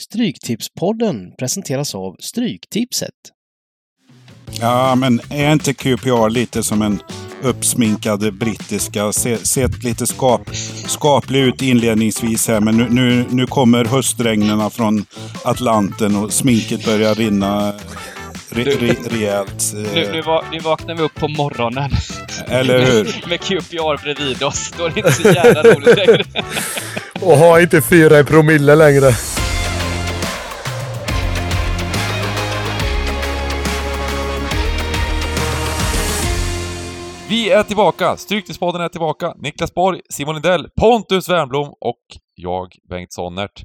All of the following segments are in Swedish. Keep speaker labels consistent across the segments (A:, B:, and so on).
A: Stryktipspodden presenteras av Stryktipset.
B: Ja, men är inte QPR lite som en uppsminkad brittiska? Se, sett lite skap, skaplig ut inledningsvis här, men nu, nu, nu kommer höstregnerna från Atlanten och sminket börjar rinna re, re, rejält.
C: Nu, nu, va, nu vaknar vi upp på morgonen.
B: Eller hur?
C: Med QPR bredvid oss. Då är det inte så jävla roligt längre.
D: Och ha inte fyra i promille längre.
E: Vi är tillbaka! Stryktipspodden är tillbaka. Niklas Borg, Simon Lindell, Pontus Wernbloom och jag, Bengt Sonnert.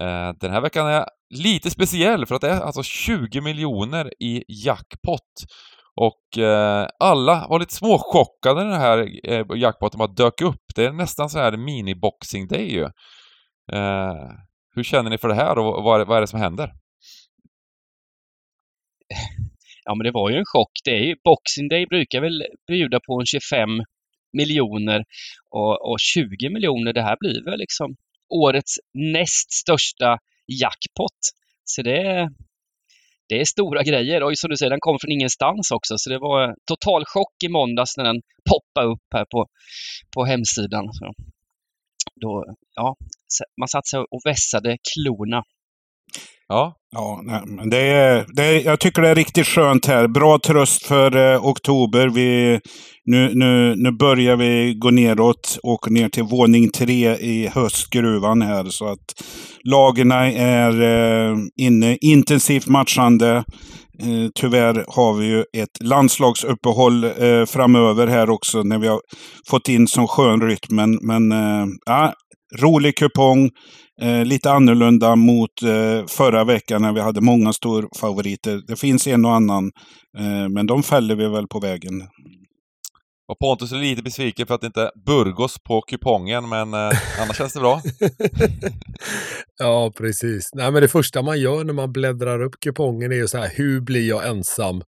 E: Eh, den här veckan är lite speciell för att det är alltså 20 miljoner i jackpot. Och eh, alla var lite småchockade när den här eh, jackpoten bara dök upp. Det är nästan så här mini-boxing day ju. Eh, hur känner ni för det här och vad, vad är det som händer?
C: Ja, men det var ju en chock. Det är ju, Boxing Day brukar väl bjuda på en 25 miljoner och, och 20 miljoner, det här blir väl liksom årets näst största jackpot. Så det är, det är stora grejer och som du säger, den kom från ingenstans också. Så det var total chock i måndags när den poppade upp här på, på hemsidan. Så då, ja, man satt sig och vässade klorna.
E: Ja.
B: Ja, nej, men det är, det är, jag tycker det är riktigt skönt här. Bra tröst för eh, oktober. Vi, nu, nu, nu börjar vi gå neråt, åker ner till våning tre i höstgruvan här. Så att lagen är eh, inne, intensivt matchande. Eh, tyvärr har vi ju ett landslagsuppehåll eh, framöver här också när vi har fått in som skön rytm. Men, men eh, ja, rolig kupong. Eh, lite annorlunda mot eh, förra veckan när vi hade många storfavoriter. Det finns en och annan, eh, men de fäller vi väl på vägen.
E: Och Pontus är lite besviken för att det inte är Burgos på kupongen, men eh, annars känns det bra.
D: ja, precis. Nej, men det första man gör när man bläddrar upp kupongen är ju så här, hur blir jag ensam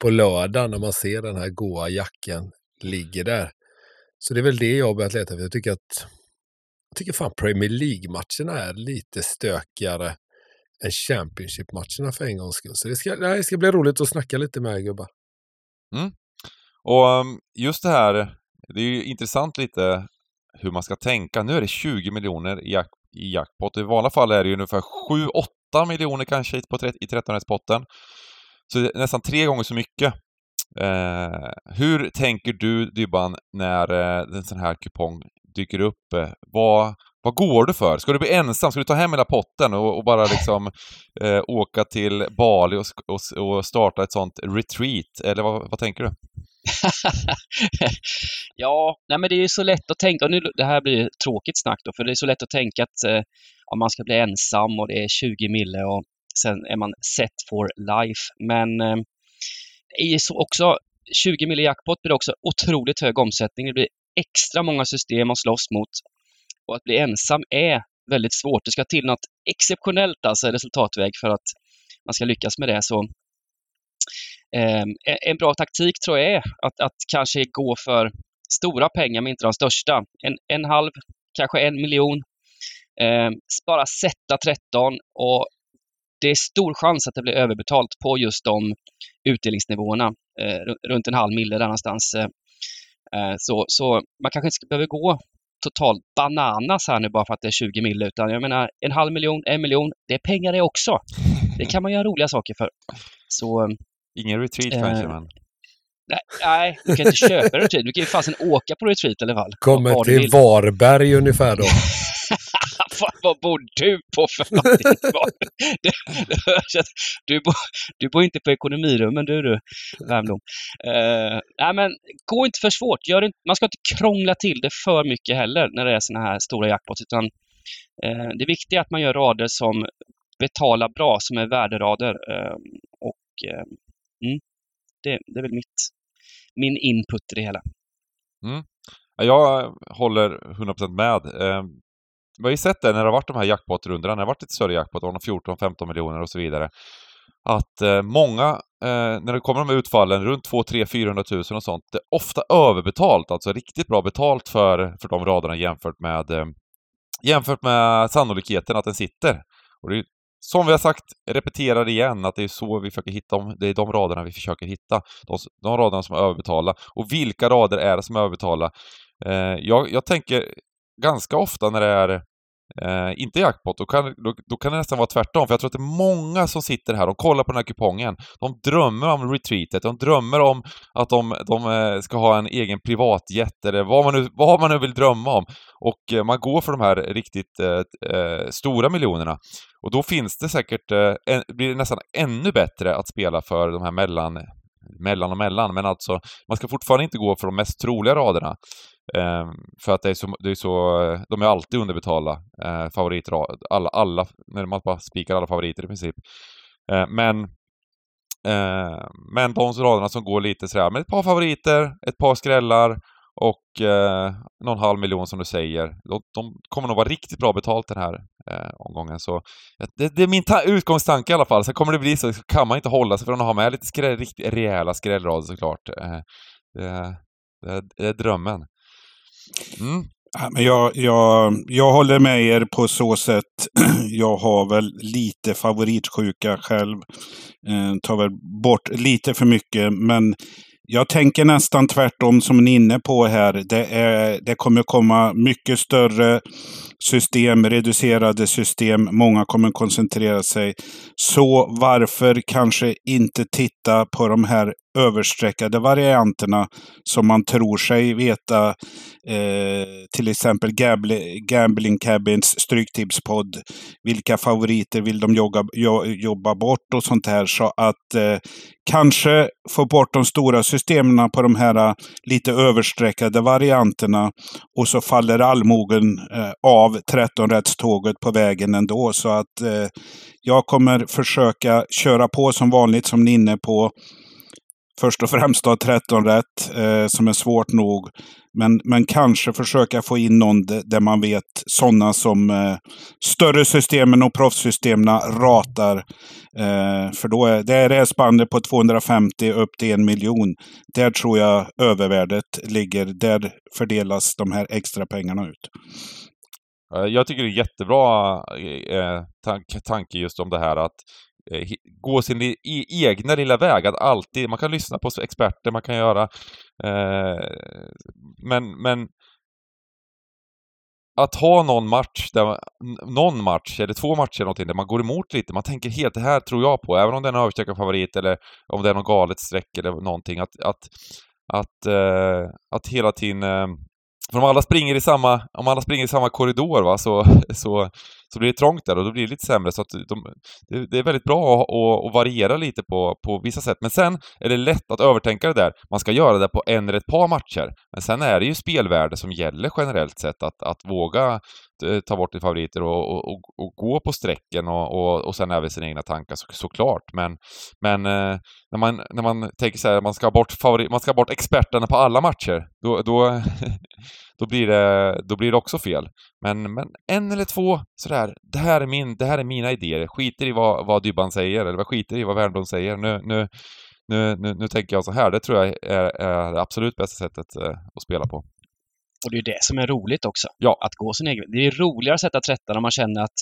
D: på lördag när man ser den här goa jacken ligger där? Så det är väl det jag har börjat leta efter. Jag tycker att tycker fan Premier League-matcherna är lite stökigare än Championship-matcherna för en gångs skull. Så det ska, det ska bli roligt att snacka lite med er gubbar.
E: Mm. Och ehm, just det här, det är ju intressant lite hur man ska tänka. Nu är det 20 miljoner i, jack, i jackpot. I vanliga fall är det ju ungefär 7-8 miljoner kanske på, i 13-rättspotten. Så det är nästan tre gånger så mycket. Eh, hur tänker du Dybban när eh, en sån här kupong dyker upp. Eh, vad, vad går du för? Ska du bli ensam? Ska du ta hem hela potten och, och bara liksom eh, åka till Bali och, och, och, starta ett sånt retreat? Eller vad, vad tänker du?
C: ja, nej men det är så lätt att tänka, och nu, det här blir tråkigt snack då, för det är så lätt att tänka att eh, ja, man ska bli ensam och det är 20 mille och sen är man set for life. Men eh, i så också 20 mille jackpot blir det också otroligt hög omsättning. Det blir extra många system att slåss mot. Och att bli ensam är väldigt svårt. Det ska till något exceptionellt alltså resultatväg för att man ska lyckas med det. Så eh, En bra taktik tror jag är att, att kanske gå för stora pengar men inte de största. En, en halv, kanske en miljon. Eh, bara sätta 13 och det är stor chans att det blir överbetalt på just de utdelningsnivåerna. Eh, runt en halv mille där någonstans. Eh. Eh, så, så man kanske inte behöva gå totalt bananas här nu bara för att det är 20 mil utan jag menar en halv miljon, en miljon, det är pengar det också. Det kan man göra roliga saker för. Så,
E: Ingen retreat eh, kanske men?
C: Nej, nej, du kan inte köpa en retreat. Du kan ju fasen åka på retreat i alla fall.
D: Kommer till Varberg ungefär då.
C: vad bor du på för någonting? du, bor, du bor inte på ekonomirummen du, du Värmdom. Uh, nej, men gå inte för svårt. Gör man ska inte krångla till det för mycket heller när det är sådana här stora jackpots. Utan, uh, det viktiga är att man gör rader som betalar bra, som är värderader. Uh, och mm, det, det är väl mitt, min input i det hela.
E: Mm. Jag håller 100% med vi har ju sett det när det har varit de här jackpot-rundorna, när det har varit lite större jackpot, 14-15 miljoner och så vidare. Att eh, många, eh, när det kommer de här utfallen, runt 2 3 400 000 och sånt, det är ofta överbetalt, alltså riktigt bra betalt för, för de raderna jämfört med, eh, jämfört med sannolikheten att den sitter. Och det är, som vi har sagt, repeterar igen, att det är så vi försöker hitta dem. Det är de raderna vi försöker hitta. De, de raderna som är överbetalda. Och vilka rader är det som är överbetalda? Eh, jag, jag tänker ganska ofta när det är Eh, inte jackpot, då kan, då, då, kan det nästan vara tvärtom. För jag tror att det är många som sitter här och kollar på den här kupongen. De drömmer om retreatet, de drömmer om att de, de eh, ska ha en egen privatjet eller vad man, nu, vad man nu vill drömma om. Och eh, man går för de här riktigt eh, eh stora miljonerna. Och då finns det säkert, eh, en, blir det nästan ännu bättre att spela för de här mellan mellan och mellan, men alltså man ska fortfarande inte gå för de mest troliga raderna. Eh, för att det är så, det är så, de är alltid underbetalda, eh, favoritrad, alla, alla, när man bara spikar alla favoriter i princip. Eh, men ehm, men de raderna som går lite sådär, med ett par favoriter, ett par skrällar och eh, någon halv miljon som du säger. De, de kommer nog vara riktigt bra betalt den här eh, omgången. Så det, det är min utgångstanke i alla fall. Sen kommer det bli så, så kan man inte hålla sig från att ha med lite skräll, riktigt rejäla skrällrader såklart. Eh, det, det, det, är drömmen.
B: Mm. men jag, jag, jag håller med er på så sätt. Jag har väl lite favoritsjuka själv. Eh, tar väl bort lite för mycket. Men jag tänker nästan tvärtom som ni är inne på här. Det, är, det kommer komma mycket större system, reducerade system. Många kommer koncentrera sig. Så varför kanske inte titta på de här överstreckade varianterna som man tror sig veta. Eh, till exempel Gambling Cabins stryktipspodd. Vilka favoriter vill de jobba, jobba bort och sånt här. Så att eh, kanske få bort de stora systemen på de här eh, lite överstreckade varianterna. Och så faller allmogen eh, av 13-rättståget på vägen ändå. Så att eh, jag kommer försöka köra på som vanligt som ni är inne på först och främst ha 13 rätt, eh, som är svårt nog. Men, men kanske försöka få in någon där man vet sådana som eh, större systemen och proffssystemen ratar. Eh, för då är det är det spannet på 250 upp till en miljon. Där tror jag övervärdet ligger. Där fördelas de här extra pengarna ut.
E: Eh, jag tycker det är jättebra eh, tanke just om det här att Eh, gå sin e-, egna lilla väg. Att alltid, man kan lyssna på experter, man kan göra... Eh, men, men att ha någon match, där, någon match eller två matcher eller någonting där man går emot lite. Man tänker helt, det här tror jag på. Även om det är en överstreckad favorit eller om det är något galet streck eller någonting. Att, att, att, eh, att hela tiden eh, för om alla springer i samma, om alla springer i samma korridor va, så, så, så blir det trångt där och då blir det lite sämre. Så att de, det, det, är väldigt bra att, att, att, variera lite på, på vissa sätt. Men sen är det lätt att övertänka det där. Man ska göra det på en eller ett par matcher. Men sen är det ju spelvärde som gäller generellt sett. Att, att våga Eh, ta bort lite favoriter och, och, och, och, gå på strecken och, och, och sen även sina egna tankar så, såklart. Men, men eh, när, man, när man tänker så här, man ska ha bort, favorit, man ska ha bort experterna på alla matcher, då, då, då, blir, det, då blir det också fel. Men, men en eller två sådär, det här är, min, det här är mina idéer. Skiter i vad, vad Dybban säger, eller skiter i vad Wernbloom säger. Nu, nu, nu, nu, nu tänker jag så här, det tror jag är, är det absolut bästa sättet eh, att spela på.
C: Och det är det som är roligt också.
E: Ja.
C: Att gå sin egen Det är roligare att sätta 13 när man känner att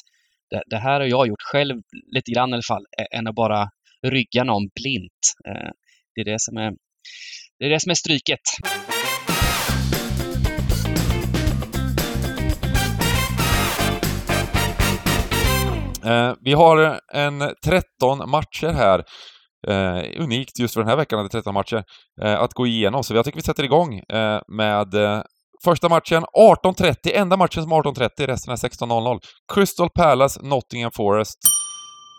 C: det, det, här har jag gjort själv lite grann i alla fall, än att bara rygga någon blint. Eh, det är det som är, det är, det som är stryket.
E: Eh, vi har en 13 matcher här. Eh, unikt just för den här veckan, hade 13 matcher, att gå igenom. Så jag tycker vi sätter igång med första matchen 18.30, enda matchen som 18.30, resten är 16.00. Crystal Palace, Nottingham Forest.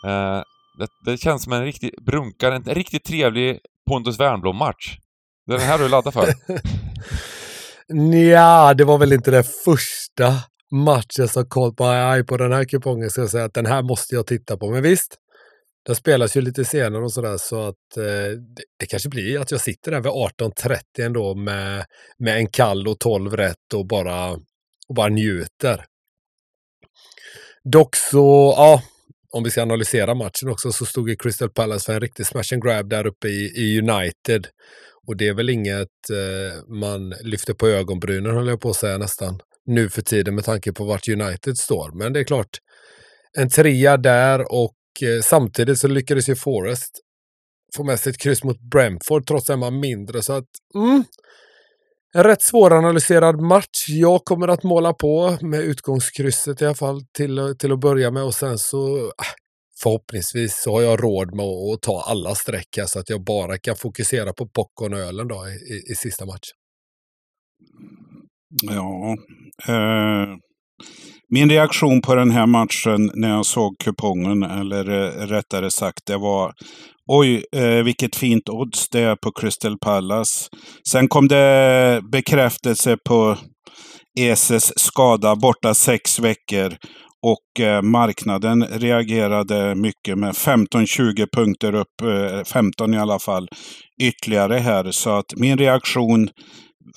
E: Eh, det, det, känns som en riktig brunkare, en riktigt trevlig Pontus Wernbloom-match. Det är den här du laddar för?
D: ja, det var väl inte den första matchen som caught på. Aj, på den här kupongen. ska jag säga att den här måste jag titta på. Men visst, den spelas ju lite senare och sådär så att eh, det, det, kanske blir att jag sitter där vid 18.30 ändå med, med en kall och 12 rätt och bara, och bara njuter. Dock så, ja, om vi ska analysera matchen också, så stod ju Crystal Palace för en riktig smash and grab där uppe i, i United. Och det är väl inget eh, man lyfter på ögonbrynen, höll jag på att säga nästan, nu för tiden med tanke på vart United står. Men det är klart, en trea där och Eh, samtidigt så lyckades ju Forest få med sig ett kryss mot Brentford trots att man mindre. Så att, mm, en rätt svåranalyserad match. Jag kommer att måla på med utgångskrysset i alla fall till, till att börja med och sen så ah, förhoppningsvis så har jag råd med att, ta alla streck här så att jag bara kan fokusera på popcornölen då i, i, i sista matchen.
B: Ja. Eh, min reaktion på den här matchen när jag såg kupongen, eller eh, rättare sagt, det var Oj, eh, vilket fint odds det är på Crystal Palace. Sen kom det bekräftelse på Eses skada borta sex veckor. Och eh, marknaden reagerade mycket med 15-20 punkter upp, eh, 15 i alla fall, ytterligare här. Så att min reaktion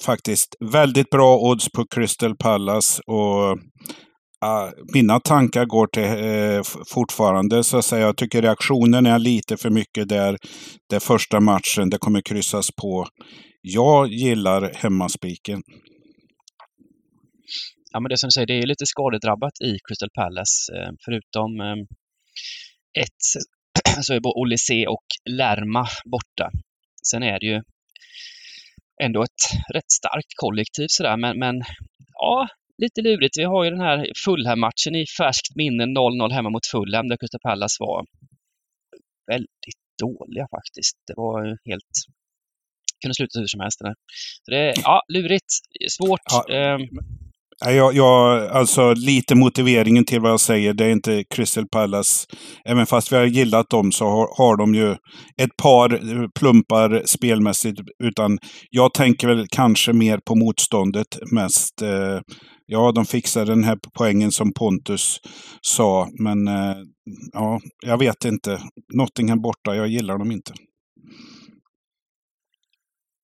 B: faktiskt väldigt bra odds på Crystal Palace. Och mina tankar går till uh, fortfarande så att säga. Jag tycker reaktionen är lite för mycket där. Det första matchen, det kommer kryssas på. Jag gillar hemmaspiken.
C: Ja, men det som du säger, det är lite skadedrabbat i Crystal Palace. Eh, förutom eh, ett så är både Olise och Lärma borta. Sen är det ju ändå ett rätt starkt kollektiv sådär, men, men ja, lite lurigt. Vi har ju den här Fulham-matchen i färskt minne, 0-0 hemma mot Fulham, där Crystal Palace var väldigt dåliga faktiskt. Det var helt... kunde sluta hur som helst. Där. Så det, ja, lurigt, svårt. Ja. Eh,
B: jag, jag, alltså lite motiveringen till vad jag säger, det är inte Crystal Palace. Även fast vi har gillat dem så har, har de ju ett par eh, plumpar spelmässigt. Utan jag tänker väl kanske mer på motståndet mest. Eh, ja, de fixar den här poängen som Pontus sa, men eh, ja, jag vet inte. Nottingham borta, jag gillar dem inte.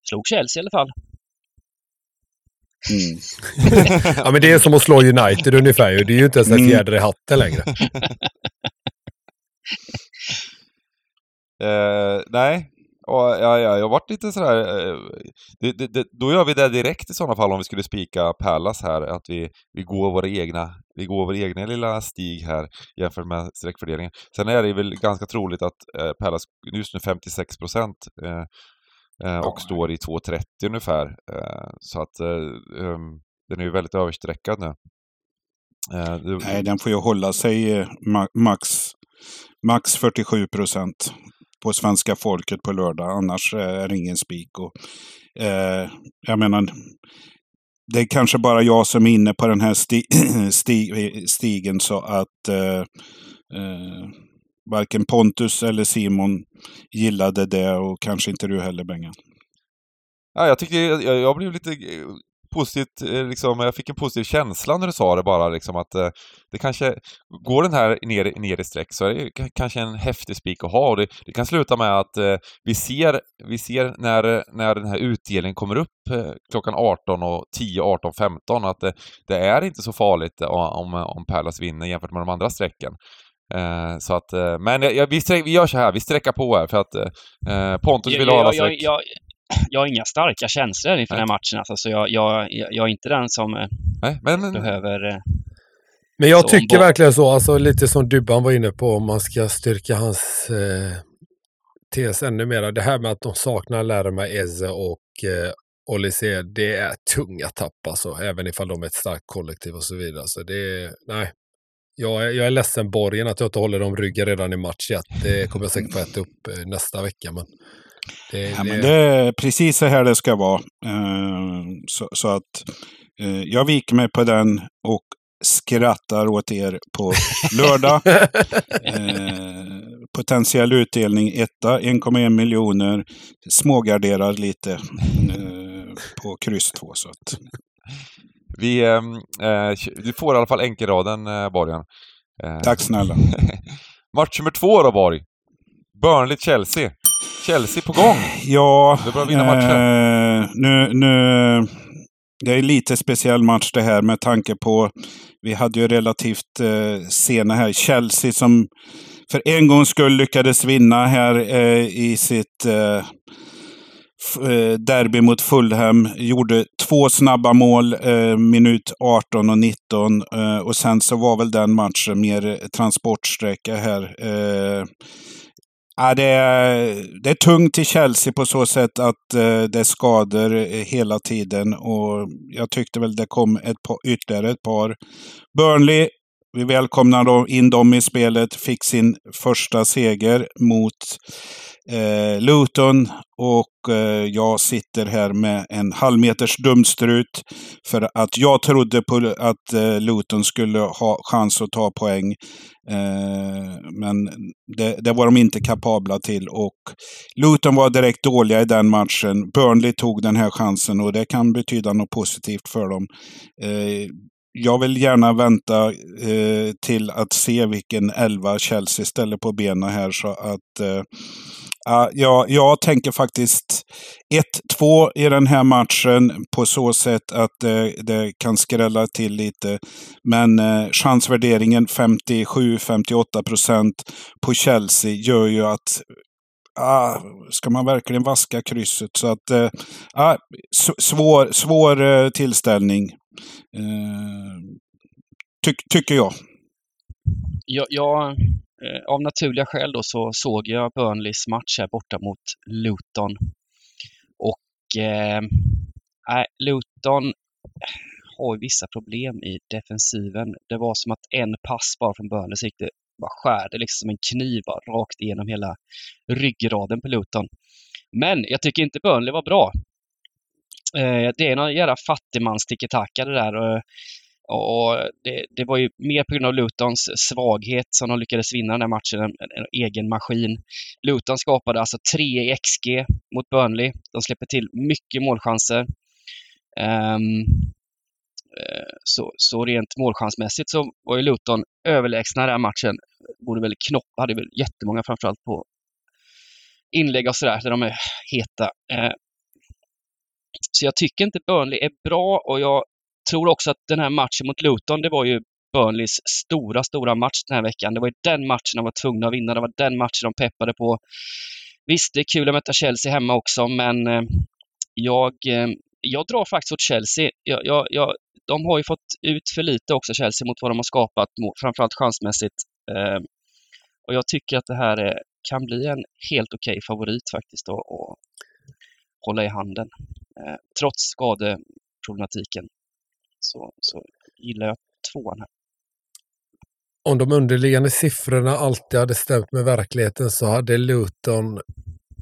C: Slog Chelsea i alla fall.
D: Mm. ja, men det är som att slå United ungefär. Det är ju inte ens en mm. fjäder i hatten längre.
E: uh, nej, och, ja, ja, jag varit lite sådär... Uh, det, det, det, då gör vi det direkt i sådana fall om vi skulle spika Palace här, att vi, vi går våra egna vi går vår egna lilla stig här jämfört med streckfördelningen. Sen är det väl ganska troligt att eh, Palace just nu 56 procent eh, Eh, och står i 2.30 ungefär. Eh, så att eh, um, den är ju väldigt överstreckad nu.
B: Nej, den får ju hålla sig max, max 47 procent på svenska folket på lördag. Annars är det ingen spik. Och, eh, jag menar, det är kanske bara jag som är inne på den här sti sti stigen så att eh, eh, varken Pontus eller Simon gillade det och kanske inte du heller Bengan.
E: Ja, jag tyckte, jag, jag blev lite eh, positivt, eh, liksom, jag fick en positiv känsla när du sa det bara, liksom att eh, det kanske, går den här ner, ner i streck så är det kanske en häftig spik att ha och det, det, kan sluta med att eh, vi ser, vi ser när, när den här utdelningen kommer upp eh, klockan 18 och 10, 18, 15 att det, det är inte så farligt om, om Pärlas vinner jämfört med de andra strecken. Eh, så att, eh, men jag, vi, sträck, vi gör så här, vi sträcker på här för att eh, Pontus vill ha alla streck.
C: Jag, jag, jag, har inga starka känslor inför Nej. den här matchen alltså, så jag, jag, jag är inte den som eh, Nej, men, men... behöver eh,
D: men jag tycker verkligen så, alltså lite som Dubban var inne på, om man ska styrka hans eh, tes ännu mer. Det här med att de saknar Lärma, Eze och eh, Olise, det är tunga tapp alltså, även ifall de är ett starkt kollektiv och så vidare. Så det är, nej, jag är, jag är ledsen Borgen att jag inte håller dem ryggen redan i match 1. Det kommer jag säkert få äta upp eh, nästa vecka. Men
B: det, ja, det... Men det är precis så här det ska vara. Uh, så, så, att uh, jag viker mig på den och skrattar åt er på lördag. potentiell utdelning etta, 1,1 miljoner. Smågarderar lite på kryss 2. Så att...
E: Vi, ehm, eh, du får i alla fall enkelraden, eh, Borgen.
B: Eh, Tack snälla.
E: Match nummer två då, Borg. Burnley-Chelsea. Chelsea på gång.
B: Ja, det börjar vinna matchen. Eh, nu, nu, det är lite speciell match det här med tanke på vi hade ju relativt eh, sena här. Chelsea som för en gångs skull lyckades vinna här eh, i sitt eh, Eh, derby mot Fulham. Gjorde två snabba mål, eh, minut 18 och 19. Eh, och sen så var väl den matchen mer transportsträcka här. Ja, det, är, det är tungt i Chelsea på så sätt att eh, det är skador hela tiden. Och jag tyckte väl det kom ett par, ytterligare ett par. Burnley, vi välkomnar in dem i spelet, fick sin första seger mot eh, Luton. Och eh, jag sitter här med en halvmeters dumstrut. För att jag trodde på att eh, Luton skulle ha chans att ta poäng. Eh, men det, det, var de inte kapabla till. Och Luton var direkt dåliga i den matchen. Burnley tog den här chansen och det kan betyda något positivt för dem. Eh, jag vill gärna vänta eh, till att se vilken elva Chelsea ställer på benen här. Så att eh, ja, jag tänker faktiskt 1-2 i den här matchen på så sätt att det, det kan skrälla till lite. Men uh, chansvärderingen 57-58 procent på Chelsea gör ju att ah, ska man verkligen vaska krysset? Så att, eh, ah, svår, svår eh, tillställning. Eh, ty, tycker jag.
C: Jag, jag Eh, av naturliga skäl då så såg jag Burnleys match här borta mot Luton. Och eh, Luton eh, har vissa problem i defensiven. Det var som att en pass bara från Burnley så gick det bara skärde liksom som en kniv rakt igenom hela ryggraden på Luton. Men jag tycker inte Burnley var bra. Eh, det är någon jävla fattigmans det där. Och det, det, var ju mer på grund av Lutons svaghet som de lyckades vinna den här matchen, en, en egen maskin. Luton skapade alltså 3 i XG mot Burnley. De släpper till mycket målchanser. Um, så, så rent målchansmässigt så var ju Luton överlägsna den här matchen. Borde väl Knopp hade väl jättemånga framförallt på inlägg och sådär, där de är heta. Eh, så jag tycker inte Burnley är bra och jag tror också att den här matchen mot Luton, det var ju Burnleys stora, stora match den här veckan. Det var ju den matchen de var tvungna att vinna. Det var den matchen de peppade på. Visst, det är kul att möta Chelsea hemma också, men eh, jag, eh, jag drar faktiskt åt Chelsea. Jag, jag, jag, de har ju fått ut för lite också, Chelsea, mot vad de har skapat, framförallt chansmässigt. Eh, och jag tycker att det här kan bli en helt okej okay favorit faktiskt att hålla i handen. Trots skadeproblematiken så, så gillar jag tvåan här.
D: Om de underliggande siffrorna alltid hade stämt med verkligheten så hade Luton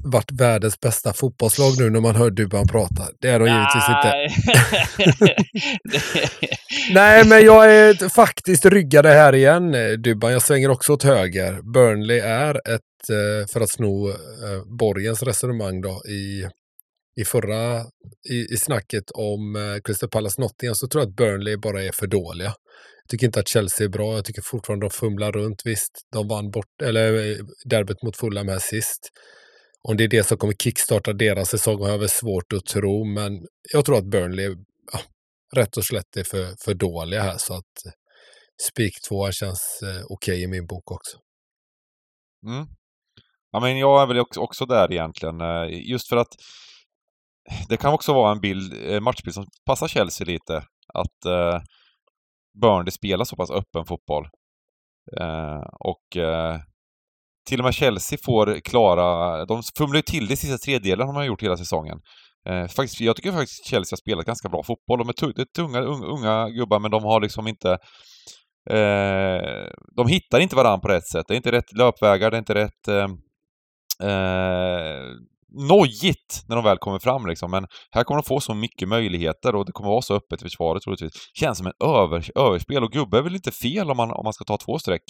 D: varit världens bästa fotbollslag nu när man hör Dubban prata. Det är de givetvis inte. Nej, men jag är faktiskt ryggade här igen, Dubban. Jag svänger också åt höger. Burnley är ett, eh, för att sno eh, Borgens resonemang då, i i förra i, i snacket om eh, Crystal Palace Nottingham så tror jag att Burnley bara är för dåliga. Jag tycker inte att Chelsea är bra. Jag tycker fortfarande de fumlar runt. Visst, de vann bort, eller eh, derbyt mot Fulham här sist. Om det är det som kommer kickstarta deras säsong har jag väl svårt att tro, men jag tror att Burnley ja, rätt och slätt är för, för dåliga här, så att eh, spik 2 känns eh, okej okay i min bok också.
E: Mm. Ja, men jag är väl också, också där egentligen, eh, just för att det kan också vara en bild, eh, matchbild som passar Chelsea lite. Att eh, Burnley spelar så pass öppen fotboll. Eh, och eh, till och med Chelsea får klara, de fumlar ju till det i sista tredjedelen har man gjort hela säsongen. Eh, faktiskt, jag tycker faktiskt Chelsea har spelat ganska bra fotboll. De är, det är tunga, unga, unga gubbar men de har liksom inte eh, de hittar inte varandra på rätt sätt. Det är inte rätt löpvägar, det är inte rätt eh, eh nojigt när de väl kommer fram liksom. Men här kommer de få så mycket möjligheter och det kommer vara så öppet i försvaret troligtvis. Känns som en över, överspel och gubbe är väl inte fel om man, om man ska ta två streck.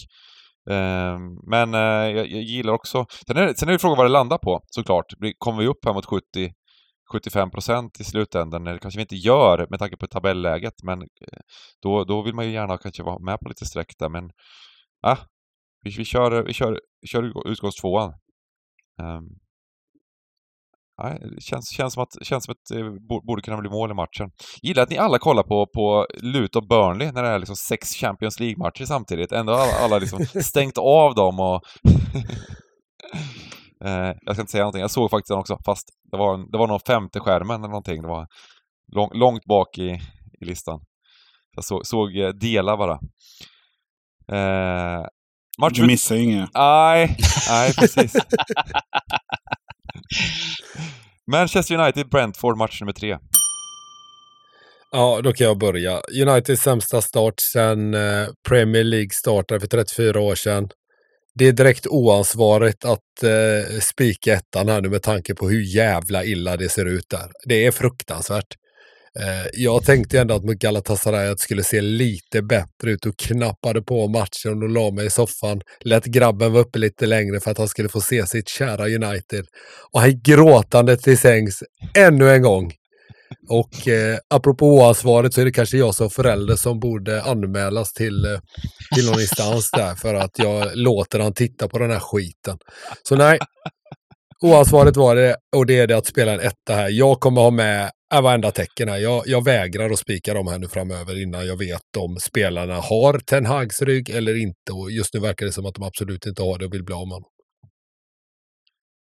E: Eh, men eh, jag, jag, gillar också... Sen är, sen är det frågan vad det landar på såklart. Kommer vi upp här mot 70 75 procent i slutändan. Det kanske vi inte gör med tanke på tabelläget, men eh, då, då vill man ju gärna kanske vara med på lite streck där. Men ah, vi, vi, kör, vi, kör, vi kör utgångstvåan. Um, ehm. Nej, det känns, känns som att, känns som att det eh, borde kunna bli mål i matchen. Gillar att ni alla kollar på, på Lut och Burnley när det är liksom sex Champions League-matcher samtidigt. Ändå har alla, alla liksom stängt av dem och... Eh, jag ska inte säga någonting, jag såg faktiskt den också, fast det var, en, det var någon femte skärmen eller någonting. Det var lång, långt bak i, i listan. Jag så, såg eh, delar bara. Eh, match
B: Du missar inget.
E: Nej, nej precis. Manchester United, Brentford, match nummer tre.
D: Ja, då kan jag börja. Uniteds sämsta start sedan eh, Premier League startade för 34 år sedan. Det är direkt oansvarigt att eh, spika ettan här nu med tanke på hur jävla illa det ser ut där. Det är fruktansvärt. Eh, jag tänkte ändå att mot Galatasaray att det skulle se lite bättre ut och knappade på matchen och la mig i soffan. Lät grabben vara uppe lite längre för att han skulle få se sitt kära United. Och han gråtande till sängs ännu en gång. Och eh, apropå oansvarigt så är det kanske jag som förälder som borde anmälas till, eh, till någon instans där för att jag låter han titta på den här skiten. Så nej, oansvarigt var det och det är det att spela en etta här. Jag kommer ha med äh, varenda tecken här. Jag, jag vägrar att spika dem här nu framöver innan jag vet om spelarna har Ten Hags rygg eller inte. Och just nu verkar det som att de absolut inte har det och vill bli av med honom.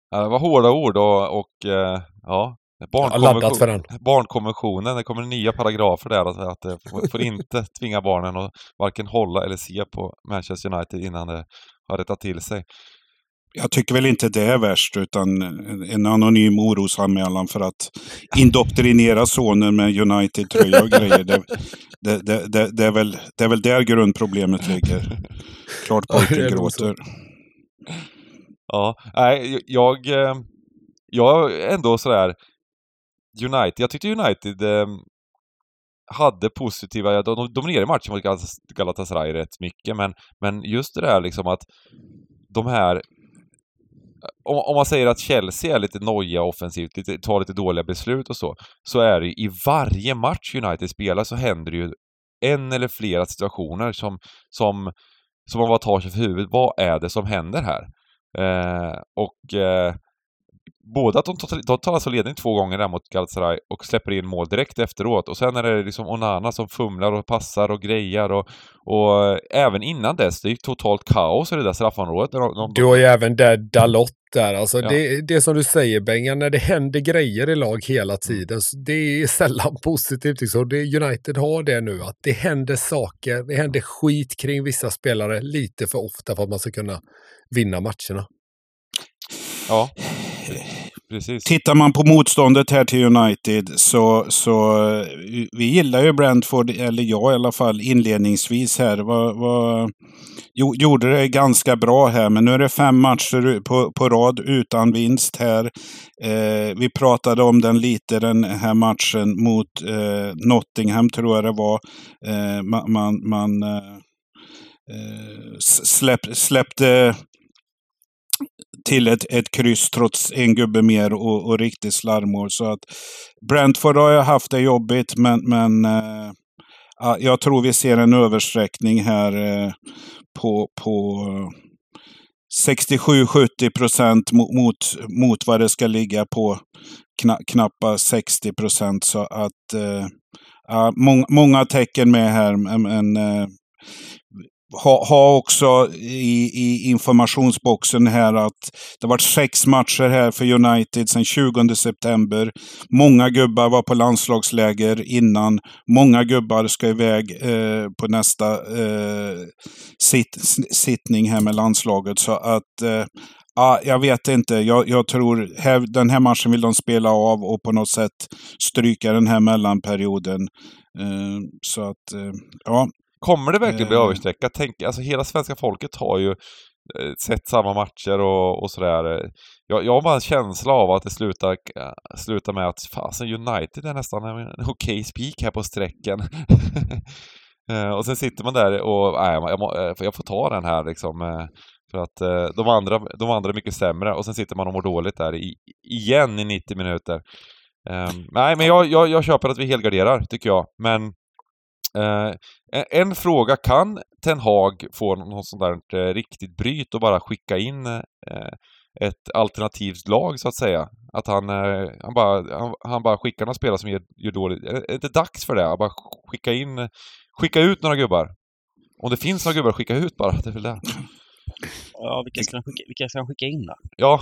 E: Ja, det var hårda ord och, och eh, ja,
D: den.
E: barnkonventionen, det kommer nya paragrafer där att, att det får inte tvinga barnen att varken hålla eller se på Manchester United innan det har rättat till sig.
B: Jag tycker väl inte det är värst, utan en anonym orosanmälan för att indoktrinera sonen med United-tröja och grejer. Det, det, det, det, är väl, det är väl där grundproblemet ligger. Klart pojken gråter.
E: Ja, nej, jag, eh, jag är ändå sådär United, jag tyckte United eh, hade positiva, de de dominerade matchen mot Galatasaray rätt mycket, men, men just det där liksom att de här om, om man säger att Chelsea är lite noja offensivt, lite, tar lite dåliga beslut och så, så är det ju i varje match United spelar så händer det ju en eller flera situationer som, som, som man bara tar sig för huvudet. Vad är det som händer här? Eh, och eh, både att de tar, de tar alltså ledning två gånger där mot Galatasaray och släpper in mål direkt efteråt och sen är det liksom Onana som fumlar och passar och grejar och, och även innan dess, det är ju totalt kaos i det där straffområdet. de- de-
D: Du har ju även där Dalot där. Alltså
E: Ja.
D: det, det som du säger Bengan, när det händer grejer i lag hela tiden, så det är sällan positivt. Liksom. Det, United har det nu, att det händer saker, det händer skit kring vissa spelare lite för ofta för att man ska kunna vinna matcherna.
E: Ja, precis.
B: Tittar man på motståndet här till United så, så eh, vi gillar ju Brentford, eller jag i alla fall, inledningsvis här. Var, var, jo, gjorde det ganska bra här, men nu är det fem matcher på, på rad utan vinst här. Eh, vi pratade om den lite, den här matchen mot eh, Nottingham tror jag det var. Eh, man man, man eh, eh släpp, släppte till ett, ett kryss trots en gubbe mer och, och riktigt slarvmål. Så att Brentford har jag haft det jobbigt, men, men eh, jag tror vi ser en översträckning här eh, på, på 67-70 procent mot, mot, mot vad det ska ligga på kna, knappa 60 procent. Så att eh, många, många tecken med här, men, eh, har ha, också i, i informationsboxen här att det varit sex matcher här för United sedan 20 september. Många gubbar var på landslagsläger innan. Många gubbar ska iväg eh, på nästa eh, sitt, sittning här med landslaget. Så att eh, Ah, jag vet inte. Jag, jag tror här, den här matchen vill de spela av och på något sätt stryka den här mellanperioden. Eh, så att, eh, ja.
E: Kommer det verkligen bli
B: Eh.
E: överstreckat? Tänk, alltså hela svenska folket har ju eh, sett samma matcher och, och sådär. Jag, jag har bara en känsla av att det slutar, eh, slutar med att fasen United är nästan en, en okej spik här på sträcken. Eh, och sen sitter man där och, nej, jag, må, eh, jag får ta den här liksom. eh, För att eh, de, andra, de andra är mycket sämre och sen sitter man och mår dåligt där i, igen i 90 minuter. Eh, nej, men jag, jag, jag köper att vi helgarderar, tycker jag. Men eh, en, en fråga, kan Ten Hag få något sånt där eh, riktigt bryt och bara skicka in eh, ett alternativt lag så att säga? Att han, eh, han, bara, han, han bara skickar några spelare som gör, gör dåligt. Är är det inte dags för det? Att bara skicka in, skicka ut några gubbar? Om det finns några gubbar, skicka ut bara. Det är väl det.
C: Ja, vilka ska, han skicka, vilka ska han skicka in då?
E: Ja,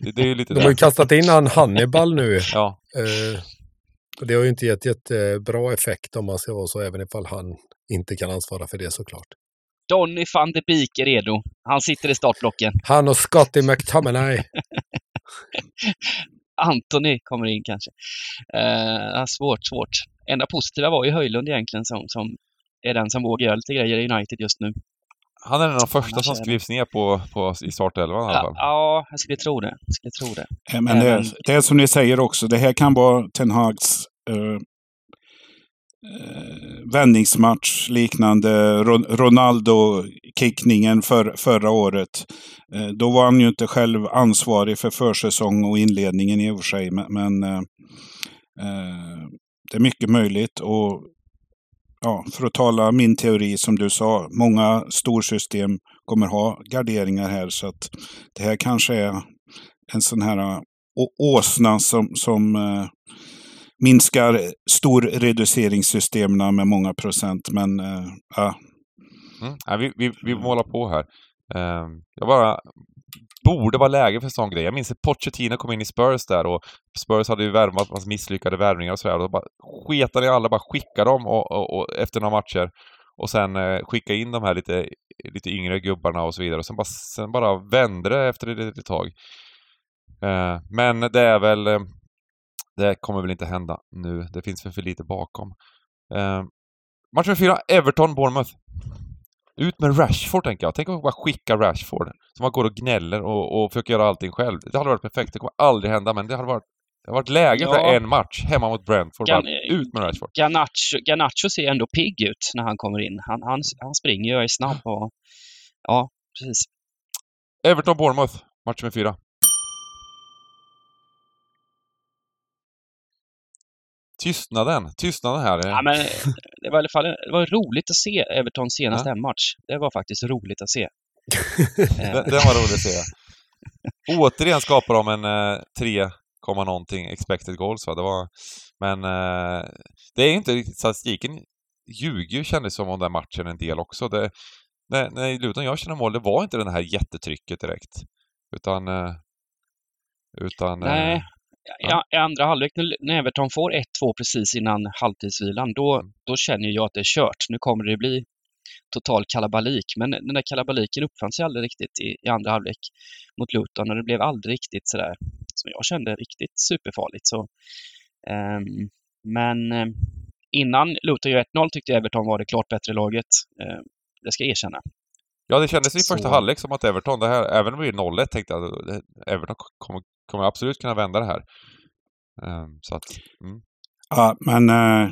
E: det, det är ju lite
D: De har ju kastat in han Hannibal nu.
E: Ja,
D: Eh, det har ju inte gett jättebra effekt om man ska vara så, även ifall han inte kan ansvara för det såklart.
C: Donny van de Beek är redo. Han sitter i startblocken.
D: Han och Scotty McTominay.
C: Anthony kommer in kanske. Uh, svårt, svårt. Enda positiva var ju Höjlund egentligen som, som är den som vågar göra lite grejer i United just nu.
E: Han är en av de första som skrivs ner på, på, i startelvan i alla
C: Ja,
E: fall.
C: ja, jag skulle tro det. Jag skulle tro det.
B: Men det, det är som ni säger också, det här kan vara Ten Hags eh, eh, vändningsmatch liknande Ron- Ronaldo-kickningen för, förra året. Eh, då var han ju inte själv ansvarig för försäsong och inledningen i och för sig, men, men eh, eh, det är mycket möjligt. Och ja, för att tala min teori som du sa, många storsystem kommer ha garderingar här så att det här kanske är en sån här å- åsna som, som eh, minskar storreduceringssystemen med många procent. Men eh, ja,
E: Mm. Vi, vi, vi målar på här. Ehm, jag bara... Borde vara läge för en sån grej. Jag minns att Pochettino kom in i Spurs där och Spurs hade ju värvat massa misslyckade värvningar och sådär. Och då bara sketade i alla, bara skicka dem och, och, och, efter några matcher. Och sen eh, skicka in de här lite, lite yngre gubbarna och så vidare. Och sen bara, sen bara vände det efter ett litet tag. Eh, men det är väl... Eh, det kommer väl inte hända nu. Det finns väl för lite bakom. Eh, match nummer fyra, Everton-Bournemouth. Ut med Rashford tänker jag. Tänk om man bara skicka Rashford. Så man går och gnäller och, och försöker göra allting själv. Det hade varit perfekt. Det kommer aldrig hända, men det hade varit, det hade varit läge för
C: Ja.
E: en match hemma mot Brentford.
C: Gan-
E: ut med Rashford.
C: Garnacho, Garnacho ser ändå pigg ut när han kommer in. Han, han, han springer ju och är snabb och... Ja, precis.
E: Everton-Bournemouth, match nummer fyra. Tystnaden, tystnaden här.
C: Ja, men det var i alla fall det var roligt att se Evertons senaste hemmatch. Det var faktiskt roligt att se. Eh,
E: Den, den var rolig att se. Återigen skapar de en eh, 3, komma någonting expected goals va. Det var, men eh, det är inte riktigt, statistiken ljuger ju kändes som om den matchen en del också. Det, när, när Luton gör sina mål, det var inte det här jättetrycket direkt. Utan... Eh, utan
C: Nej,
E: eh,
C: I, andra halvlek när- Everton får 1-2 precis innan halvtidsvilan, då, då känner jag att det är kört. Nu kommer det bli total kalabalik. Men den där kalabaliken uppfann sig aldrig riktigt i, i andra halvlek mot Luton och det blev aldrig riktigt sådär som jag kände riktigt superfarligt. Så, ehm, men eh, innan Luton gör 1-0 tyckte jag Everton var det klart bättre laget. Eh, det ska jag erkänna.
E: Ja, det kändes i första halvlek som att Everton, det här, även om det blir 0-1 tänkte jag, det- Everton kommer, kommer absolut kunna vända det här. Ehm, så att, mm.
B: Ja, men eh,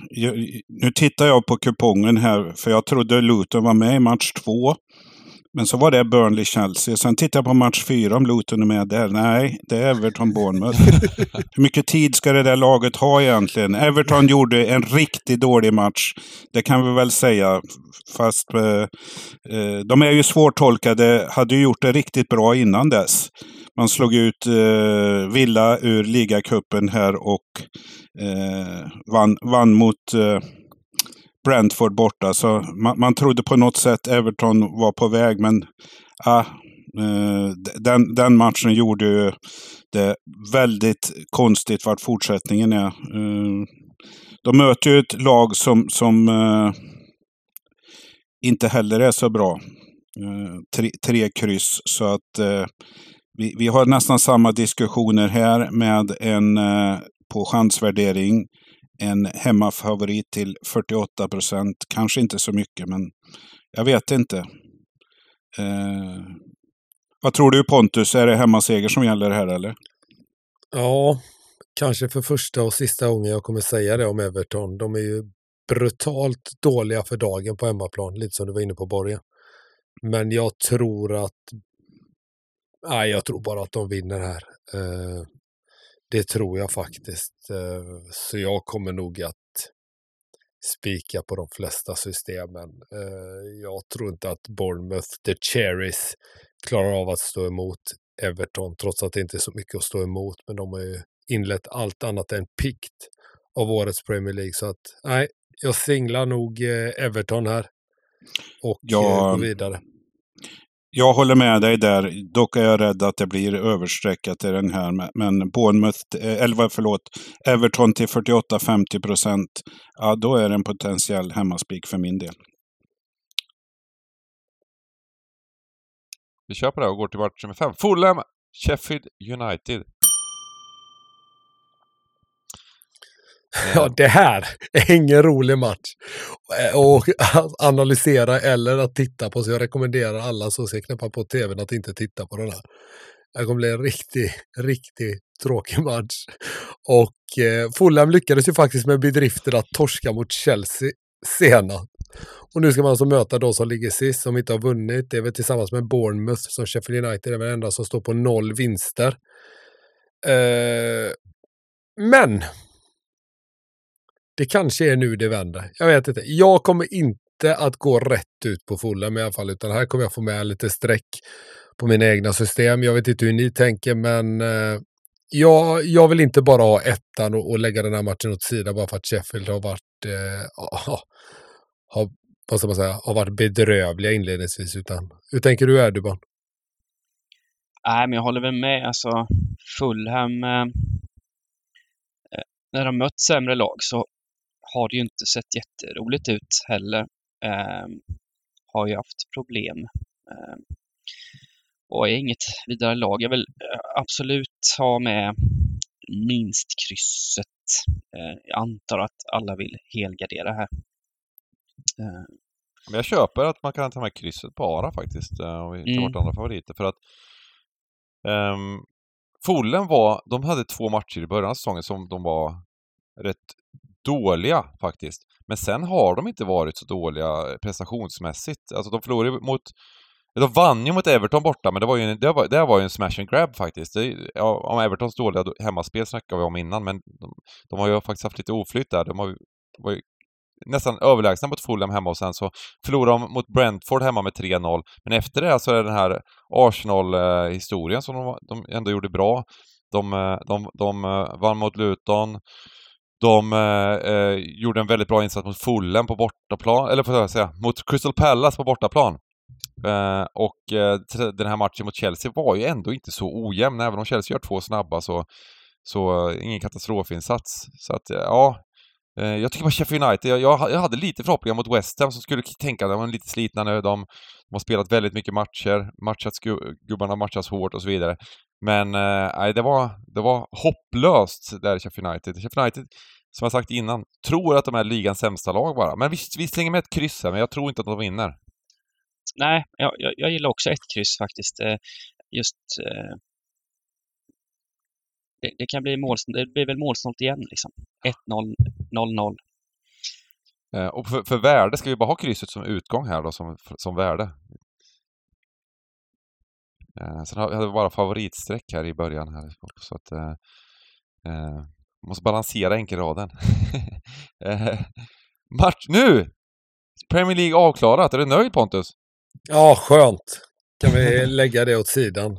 B: nu tittar jag på kupongen här, för jag trodde Luton var med i match två. Men så var det Burnley-Chelsea. Sen tittar jag på match fyra om Luton är med där. Nej, det är Everton-Bournemouth. Hur mycket tid ska det där laget ha egentligen? Everton gjorde en riktigt dålig match. Det kan vi väl säga. Fast eh, eh de är ju svårtolkade. Hade ju gjort det riktigt bra innan dess. Man slog ut eh, Villa ur ligacupen här och eh, vann, vann mot eh, Brentford borta. Så man, man trodde på något sätt Everton var på väg, men ah, eh, den, den matchen gjorde ju det väldigt konstigt vart fortsättningen är. Eh, de möter ju ett lag som, som eh, inte heller är så bra. Eh, tre, tre kryss, så att eh, vi, vi har nästan samma diskussioner här med en eh, på chansvärdering. En hemmafavorit till 48 procent. Kanske inte så mycket, men jag vet inte. Eh, vad tror du Pontus? Är det hemmaseger som gäller här eller?
D: Ja, kanske för första och sista gången jag kommer säga det om Everton. De är ju brutalt dåliga för dagen på hemmaplan, lite som du var inne på Borgen. Men jag tror att... Nej, jag tror bara att de vinner här. Eh, det tror jag faktiskt. Eh, så jag kommer nog att spika på de flesta systemen. Eh, jag tror inte att Bournemouth, the Cherries, klarar av att stå emot Everton, trots att det inte är så mycket att stå emot. Men de har ju inlett allt annat än pikt av årets Premier League. Så att nej, jag singlar nog Everton här och
B: Ja.
D: går vidare.
B: Jag håller med dig där. Dock är jag rädd att det blir överstreckat i den här. Men Bournemouth, eh, eller förlåt, Everton till 48-50 procent. Ja, då är det en potentiell hemmaspik för min del.
E: Vi kör på det och går till match nummer fem. Fulham, Sheffield United.
D: Ja, det här är ingen rolig match att analysera eller att titta på. Så jag rekommenderar alla som ser knäppa på tvn att inte titta på den här. Det kommer bli en riktigt, riktigt tråkig match. Och eh, Fulham lyckades ju faktiskt med bedriften att torska mot Chelsea senast. Och nu ska man alltså möta de som ligger sist, som inte har vunnit. Det är väl tillsammans med Bournemouth som Sheffield United är väl enda som står på noll vinster. Eh, men det kanske är nu det vänder. Jag vet inte. Jag kommer inte att gå rätt ut på Fulham i alla fall, utan här kommer jag få med lite streck på mina egna system. Jag vet inte hur ni tänker, men eh, jag, jag vill inte bara ha ettan och, och lägga den här matchen åt sidan bara för att Sheffield har varit, eh, har, vad ska man säga, har varit bedrövliga inledningsvis. Utan, hur tänker du Erdogan?
C: Nej, men jag håller väl med. Alltså, Fulham, eh, eh när de mött sämre lag så har det ju inte sett jätteroligt ut heller. Eh, har ju haft problem. Eh, och är inget vidare lag. Jag vill eh, absolut ha med minst krysset. Eh, jag antar att alla vill helgardera här.
E: Eh. Men jag köper att man kan ta med krysset bara faktiskt, om vi tar mm. bort andra favoriter. För att um, Fulham var, de hade två matcher i början av säsongen som de var rätt dåliga faktiskt. Men sen har de inte varit så dåliga eh, prestationsmässigt. Alltså de förlorade mot de vann ju mot Everton borta, men det var ju en, det var, det var ju en smash and grab faktiskt. Det, ja, om Evertons dåliga hemmaspel snackade vi om innan, men de, de har ju faktiskt haft lite oflyt där. De har, var ju nästan överlägsna mot Fulham hemma och sen så förlorade de mot Brentford hemma med 3-0. Men efter det så är det den här Arsenal-historien som de, de ändå gjorde bra. De, eh, de, de eh, vann mot Luton, de eh, eh, gjorde en väldigt bra insats mot Fulham på bortaplan, eller får jag säga, mot Crystal Palace på bortaplan. Eh, och eh, den här matchen mot Chelsea var ju ändå inte så ojämn, även om Chelsea gör två snabba så, så eh, ingen katastrofinsats. Så att eh, ja, eh, jag tycker bara Sheffield United, jag, jag, jag, hade lite förhoppningar mot West Ham som skulle tänka att de var lite slitna nu. De, de har spelat väldigt mycket matcher, matchat gubbarna matchas hårt och så vidare. Men nej, det, var, det var hopplöst där i Sheffield United. Sheffield United som jag sagt innan, tror att de är ligans sämsta lag bara. Men visst, vi slänger med ett kryss här, men jag tror inte att de vinner.
C: Nej, jag, jag, jag gillar också ett kryss faktiskt. Eh, just... Eh, det, det, kan bli målsnålt. Det blir väl målsnålt igen liksom. 1-0, 0-0.
E: Eh, och för, för värde, ska vi bara ha krysset som utgång här då, som, som värde? Sen har vi bara favoritsträck här i början här. Så att, eh, Måste balansera enkelraden. Eh, match nu! Premier League avklarat. Är du nöjd Pontus?
D: Ja, skönt. Kan vi lägga det åt sidan.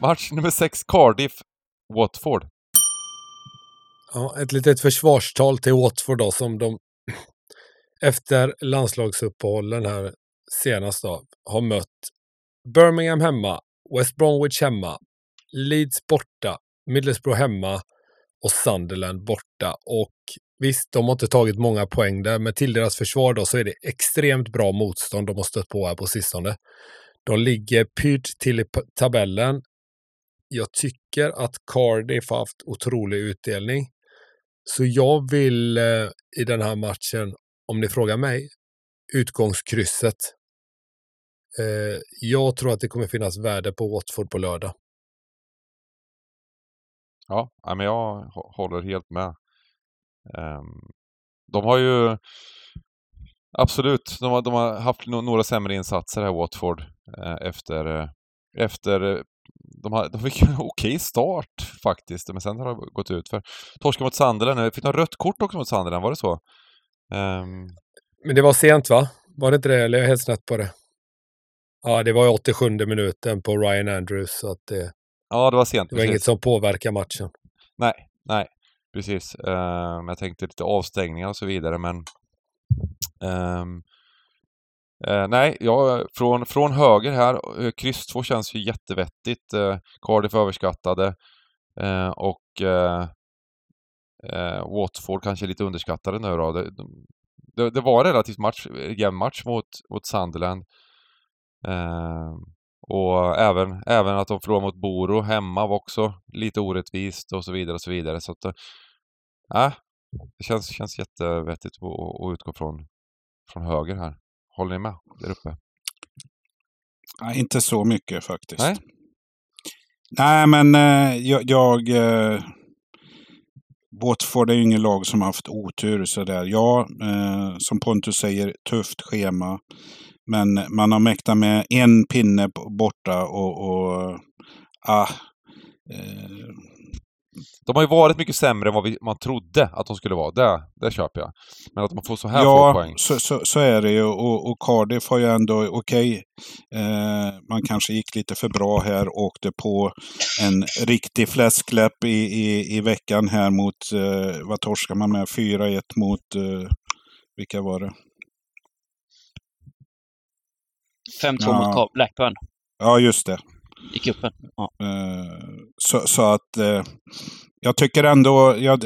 E: Match nummer 6, Cardiff, Watford.
D: Ja, ett litet försvarstal till Watford då som de efter landslagsuppehållen här senast då, har mött Birmingham hemma, West Bromwich hemma, Leeds borta, Middlesbrough hemma och Sunderland borta. Och visst, de har inte tagit många poäng där, men till deras försvar då så är det extremt bra motstånd de har stött på här på sistone. De ligger pyrt till i tabellen. Jag tycker att Cardiff har haft otrolig utdelning. Så jag vill eh, i den här matchen om ni frågar mig, utgångskrysset. Eh, jag tror att det kommer finnas värde på Watford på lördag.
E: Ja, men jag håller helt med. Ehm, de har ju absolut, de har, de har haft några sämre insatser här Watford eh, efter, eh, efter eh, de, har, de fick en okej start faktiskt, men sen har det gått ut för. Torska mot Sunderland, fick de rött kort också mot Sunderland, var det så?
D: Um... Men det var sent va? Var det inte det? Eller är jag helt snett på det? Ja, det var 87 minuten på Ryan Andrews. Så att det,
E: ja, det var sent.
D: Det var precis. inget som påverkar matchen.
E: Nej, nej, precis. Um, jag tänkte lite avstängningar och så vidare, men um, Eh, nej, ja, från, från höger här, uh, kryss 2 känns ju jättevettigt. Eh, Cardiff överskattade eh, och eh, Watford kanske lite underskattade nu då. Det, det, det var relativt match, jämn match mot, mot Sunderland. Och även, även att de förlorade mot Boro hemma var också lite orättvist och så vidare och så vidare. Så att, det känns, känns jättevettigt att, att utgå från, från höger här. Håller ni med där uppe?
B: Nej, inte så mycket faktiskt.
E: Nej,
B: Nej men eh, jag... jag eh, Watford är ju ingen lag som har haft otur sådär. Ja, eh, som Pontus säger, tufft schema. Men man har mäktat med en pinne borta och, och ah, eh.
E: De har ju varit mycket sämre än vad vi, man trodde att de skulle vara. Det, det köper jag. Men att man får så här
B: ja,
E: få poäng.
B: Så, så, så är det ju. Och, och Cardiff har ju ändå, okej, okay, eh, man kanske gick lite för bra här och åkte på en riktig fläskläpp i, i, i veckan här mot, eh, vad torskar man med? 4-1 mot, eh, vilka var det?
C: 5-2 ja. mot Blackburn.
B: Ja, just det.
C: I cupen. Ja.
B: Eh, så, så, att eh, jag tycker ändå, jag,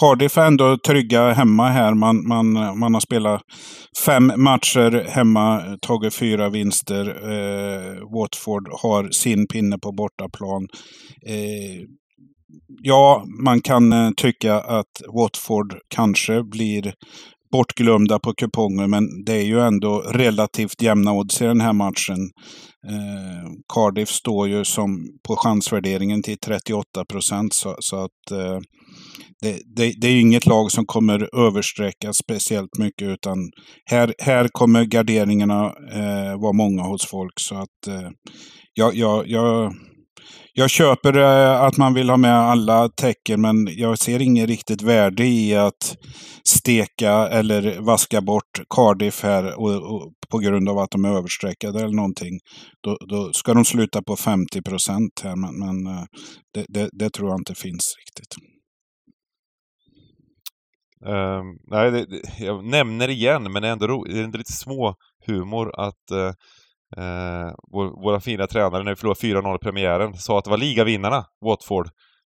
B: Cardiff är ändå trygga hemma här. Man, man, man har spelat fem matcher hemma, tagit fyra vinster. Eh, Watford har sin pinne på bortaplan. Eh, ja, man kan tycka att Watford kanske blir bortglömda på kuponger, men det är ju ändå relativt jämna odds i den här matchen. Eh, Cardiff står ju som på chansvärderingen till 38 procent, så, så, att eh, det, det, det, är inget lag som kommer översträcka speciellt mycket, utan här, här kommer garderingarna eh, vara många hos folk. Så att eh, jag, jag, jag jag köper eh, att man vill ha med alla tecken, men jag ser inget riktigt värde i att steka eller vaska bort Cardiff här och, och, på grund av att de är överstreckade eller någonting. Då, då ska de sluta på 50 procent här, men, men eh, det, det, det, tror jag inte finns riktigt.
E: Um, nej, det, jag nämner igen, men det är ändå, ro, det är lite små humor att uh, Eh, vår, våra fina tränare när vi förlorade 4-0 i premiären sa att det var ligavinnarna, Watford.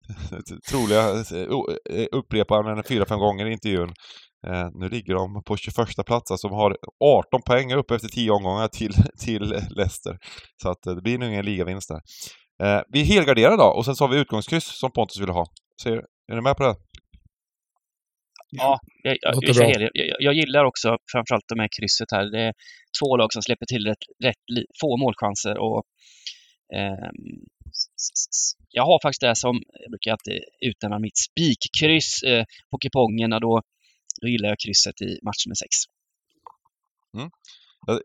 E: Troliga eh, eh, upprepar den fyra, fem gånger i intervjun. Eh, nu ligger de på 21 plats, alltså de har 18 poäng upp efter 10 omgångar till, till Leicester. Så att eh, det blir nog ingen ligavinst där. Eh, vi helgarderar då och sen så har vi utgångskryss som Pontus ville ha. Så är, är ni med på det?
C: Ja, jag, jag, jag, jag, gillar också framförallt de här krysset här. Det är två lag som släpper till rätt, rätt få målchanser och eh, jag har faktiskt det som, jag brukar alltid utnämna mitt spikkryss eh, på kupongerna då, då gillar jag krysset i match med sex.
E: Mm.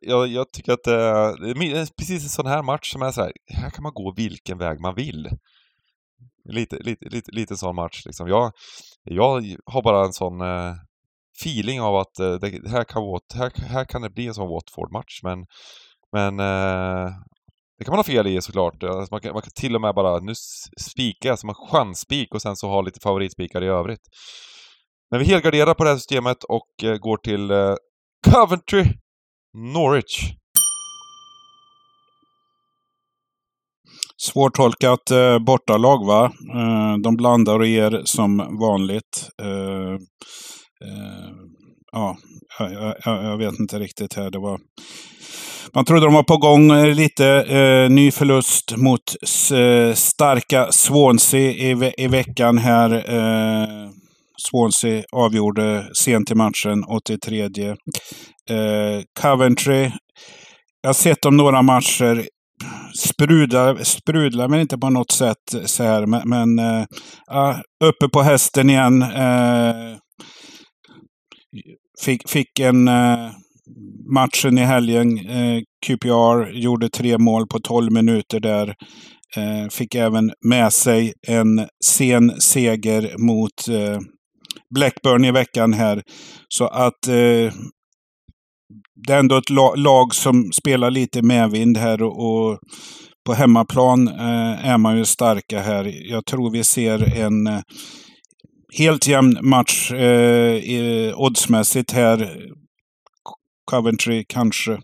E: Jag, jag, tycker att eh, det är precis en sån här match som är så här, här kan man gå vilken väg man vill. Lite, lite, lite, lite sån match liksom. Jag, jag har bara en sån eh, feeling av att eh, det, här, kan, här, här kan det bli en sån Watford-match, men, men eh, det kan man ha fel i såklart. Alltså man, kan, man kan till och med bara, nu spikar jag alltså, som en chansspik och sen så ha lite favoritspikar i övrigt. Men vi helgarderar på det här systemet och eh, går till eh, Coventry Norwich.
B: Svårtolkat eh, bortalag va? Eh, de blandar och ger som vanligt. Eh, eh ja, jag, jag, jag, vet inte riktigt här. Det var... Man trodde de var på gång eh, lite. Eh, ny förlust mot eh, starka Swansea i, i veckan här. Eh, Swansea avgjorde sent i matchen, 83. Coventry jag har sett dem några matcher sprudlar, sprudlar men inte på något sätt så här. Men, men äh, uppe på hästen igen. Äh, fick, fick en äh, matchen i helgen. Äh, QPR gjorde tre mål på 12 minuter där. Äh, fick även med sig en sen seger mot äh, Blackburn i veckan här. Så att det är ändå ett lag som spelar lite medvind här och, och på hemmaplan eh, är man ju starka här. Jag tror vi ser en eh, helt jämn match eh, oddsmässigt här. Coventry kanske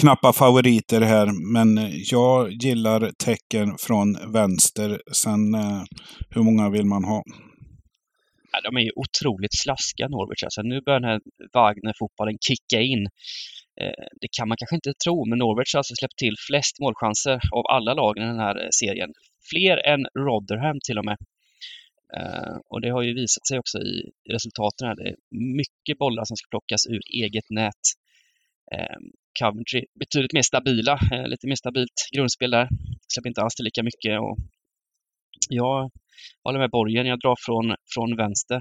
B: knappa favoriter här, men jag gillar tecken från vänster. Sen eh, hur många vill man ha?
C: Ja, de är ju otroligt slaskiga Norwich. Alltså, nu börjar den här Wagner-fotbollen kicka in. Eh, det kan man kanske inte tro, men Norwich har alltså släppt till flest målchanser av alla lagen i den här eh, serien. Fler än Rotherham till och med. Eh, och det har ju visat sig också i resultaten här. Det är mycket bollar som ska plockas ur eget nät. Coventry betydligt mer stabila, lite mer stabilt grundspel där. Släpper inte alls till lika mycket. Och jag håller med Borgen, jag drar från, från vänster.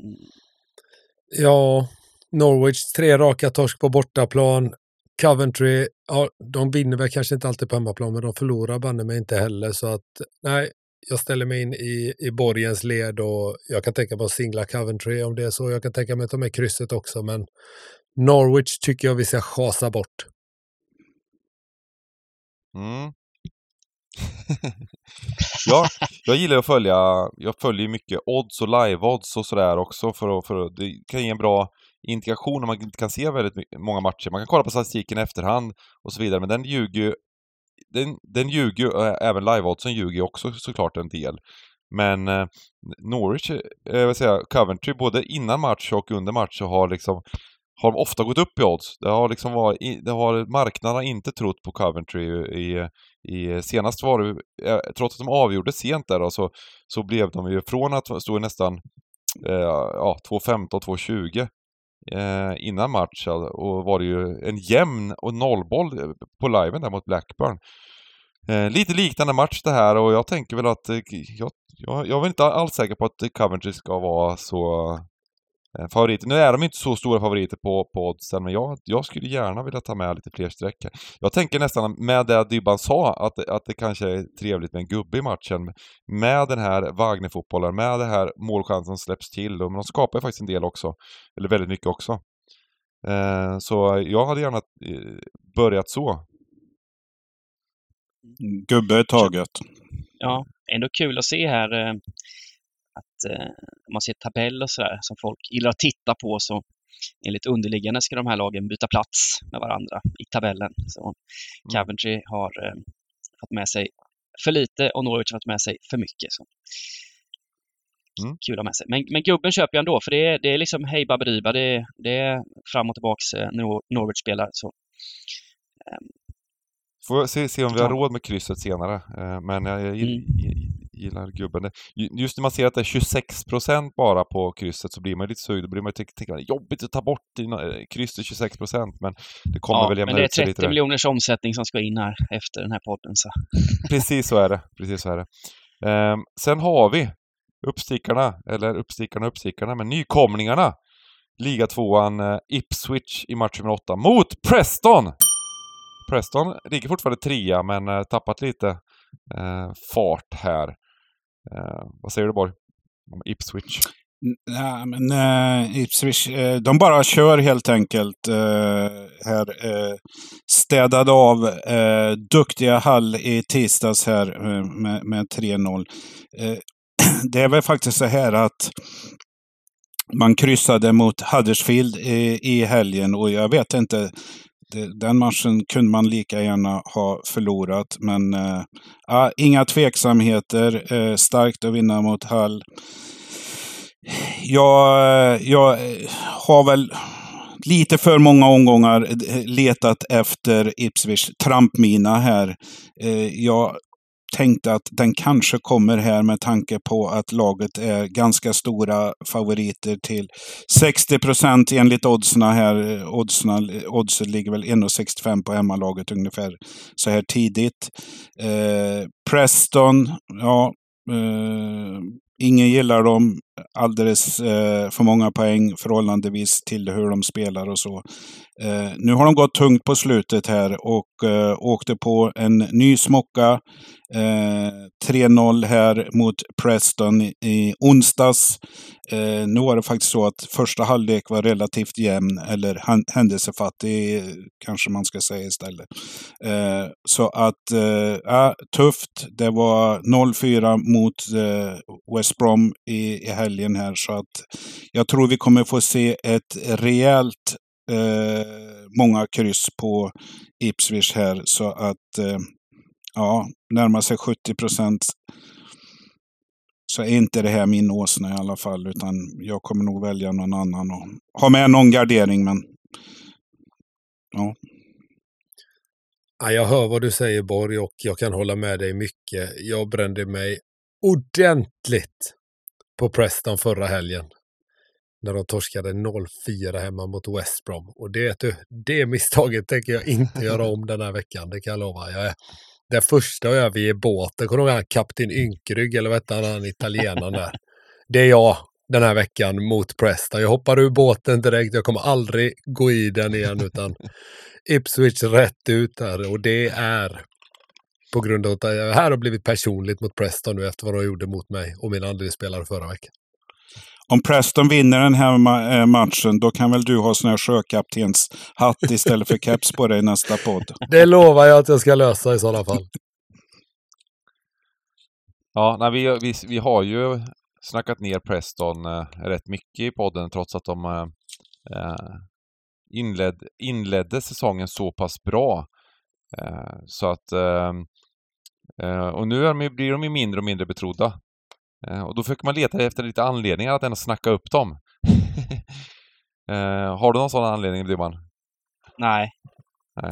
D: Mm. Ja, Norwich tre raka torsk på bortaplan. Coventry, ja, de vinner väl kanske inte alltid på hemmaplan, men de förlorar banne mig inte heller. Så att nej, jag ställer mig in i, i Borgens led och jag kan tänka mig att singla Coventry om det är så. Jag kan tänka mig att ta med krysset också, men Norwich tycker jag vi ska chasa bort.
E: Mm. ja, jag gillar att följa, jag följer mycket odds och live-odds och sådär också för att, för att, det kan ge en bra indikation om man inte kan se väldigt många matcher. Man kan kolla på statistiken i efterhand och så vidare, men den ljuger ju den, den ljuger ju, även live-oddsen ljuger ju också såklart en del. Men eh, Norwich, eh, vad säger Coventry, både innan match och under match så har liksom har de ofta gått upp i odds. Det har liksom varit, det har marknaden inte trott på Coventry i, i eh, senast var det, eh, trots att de avgjorde sent där då, så, så blev de ju från att stå nästan eh, ja, 2.15, 2.20 eh, innan match och var det ju en jämn och nollboll eh, på liven där mot Blackburn. Eh, lite liknande match det här och jag tänker väl att eh, jag, jag, jag är inte alls säker på att Coventry ska vara så favoriter. Nu är de inte så stora favoriter på, på oddsen, men jag, jag skulle gärna vilja ta med lite fler streck. Jag tänker nästan med det Dybban sa, att, att det kanske är trevligt med en gubbe i matchen. Med den här Wagner-fotbollen, med det här målchansen som släpps till. Och, men de skapar faktiskt en del också. Eller väldigt mycket också. Eh, så jag hade gärna eh, börjat så.
B: Gubbe taget.
C: Ja, ändå kul att se här eh, eh, om man ser tabell och sådär som folk gillar att titta på så enligt underliggande ska de här lagen byta plats med varandra i tabellen. Så mm. Coventry har eh, fått med sig för lite och Norwich har fått med sig för mycket. Så. Mm. Kul att ha med sig. Men, men gubben köper jag ändå, för det är, det är liksom hej baberiba. Det, det är fram och tillbaks eh, Norwich spelar. Så,
E: um, Får se, se om vi har råd med krysset senare. Eh, men jag, jag mm. Gillar gubben. Just när man ser att det är 26 procent bara på krysset så blir man lite sugen. Då blir man ju tänka, jobbigt att ta bort eh, krysset 26 procent. Men det kommer
C: ja,
E: väl
C: jämna ut sig lite. Men det är 30 miljoners omsättning som ska in här efter den här podden. Så.
E: Precis så är det. Precis så är det. Um, sen har vi uppstickarna, eller uppstickarna uppstickarna, men nykomlingarna. Ligatvåan uh, Ipswich i match nummer 8 mot Preston! Preston ligger fortfarande trea men eh, tappat lite eh, fart här. Eh, vad säger du Borg? Om Ipswich?
B: Nej, men eh, Ipswich, eh, de bara kör helt enkelt eh, här. Eh, städade av eh, duktiga Hall i tisdags här med, med 3-0. det är väl faktiskt så här att man kryssade mot Huddersfield i, i helgen och jag vet inte den matchen kunde man lika gärna ha förlorat. Men äh, inga tveksamheter. Äh, starkt att vinna mot Hall. Jag, eh, jag har väl lite för många omgångar letat efter Ipswich trampmina här. Jag tänkte att den kanske kommer här med tanke på att laget är ganska stora favoriter till 60 procent enligt oddsna här. Oddsna, oddset ligger väl 1,65 på hemmalaget ungefär så här tidigt. Eh, Preston, ja, eh, ingen gillar dem alldeles eh, för många poäng förhållandevis till hur de spelar och så. Eh, nu har de gått tungt på slutet här och eh, åkte på en ny smocka. Eh, 3-0 här mot Preston i onsdags. Eh, nu var det faktiskt så att första halvlek var relativt jämn, eller händelsefattig eh, kanske man ska säga istället. så att, eh, tufft. Det var 0-4 mot West Brom i, i helgen här. Så att jag tror vi kommer få se ett rejält eh, många kryss på Ipswich här. Så att eh, ja, närmar sig 70 procent så är inte det här min åsna i alla fall. Utan jag kommer nog välja någon annan och ha med någon gardering. Men ja.
D: Ja, jag hör vad du säger Borg och jag kan hålla med dig mycket. Jag brände mig ordentligt på Preston förra helgen. När de torskade 0-4 hemma mot West Brom. Och det, det misstaget tänker jag inte göra om den här veckan, det kan jag lova. Jag är den första jag överger båten, kommer du ihåg kapten Ynkrygg eller vad hette han, han italienaren där? Det är jag den här veckan mot Preston. Jag hoppar ur båten direkt, jag kommer aldrig gå i den igen utan Ipswich rätt ut här och det är på grund av att det här har blivit personligt mot Preston nu efter vad de gjorde mot mig och min andra spelare förra veckan.
B: Om Preston vinner den här eh, matchen, då kan väl du ha sån här sjökaptens hatt istället för keps på dig i nästa podd.
D: Det lovar jag att jag ska lösa i sådana fall.
E: Ja, nej, vi, vi, vi har ju snackat ner Preston eh, rätt mycket i podden trots att de eh, eh inled, inledde säsongen så pass bra. Eh, så att Eh, och nu de, blir de ju mindre och mindre betrodda. Eh, och då försöker man leta efter lite anledningar att ändå snacka upp dem. Eh, har du någon sån anledning, Blyman?
C: Nej.
E: Nej.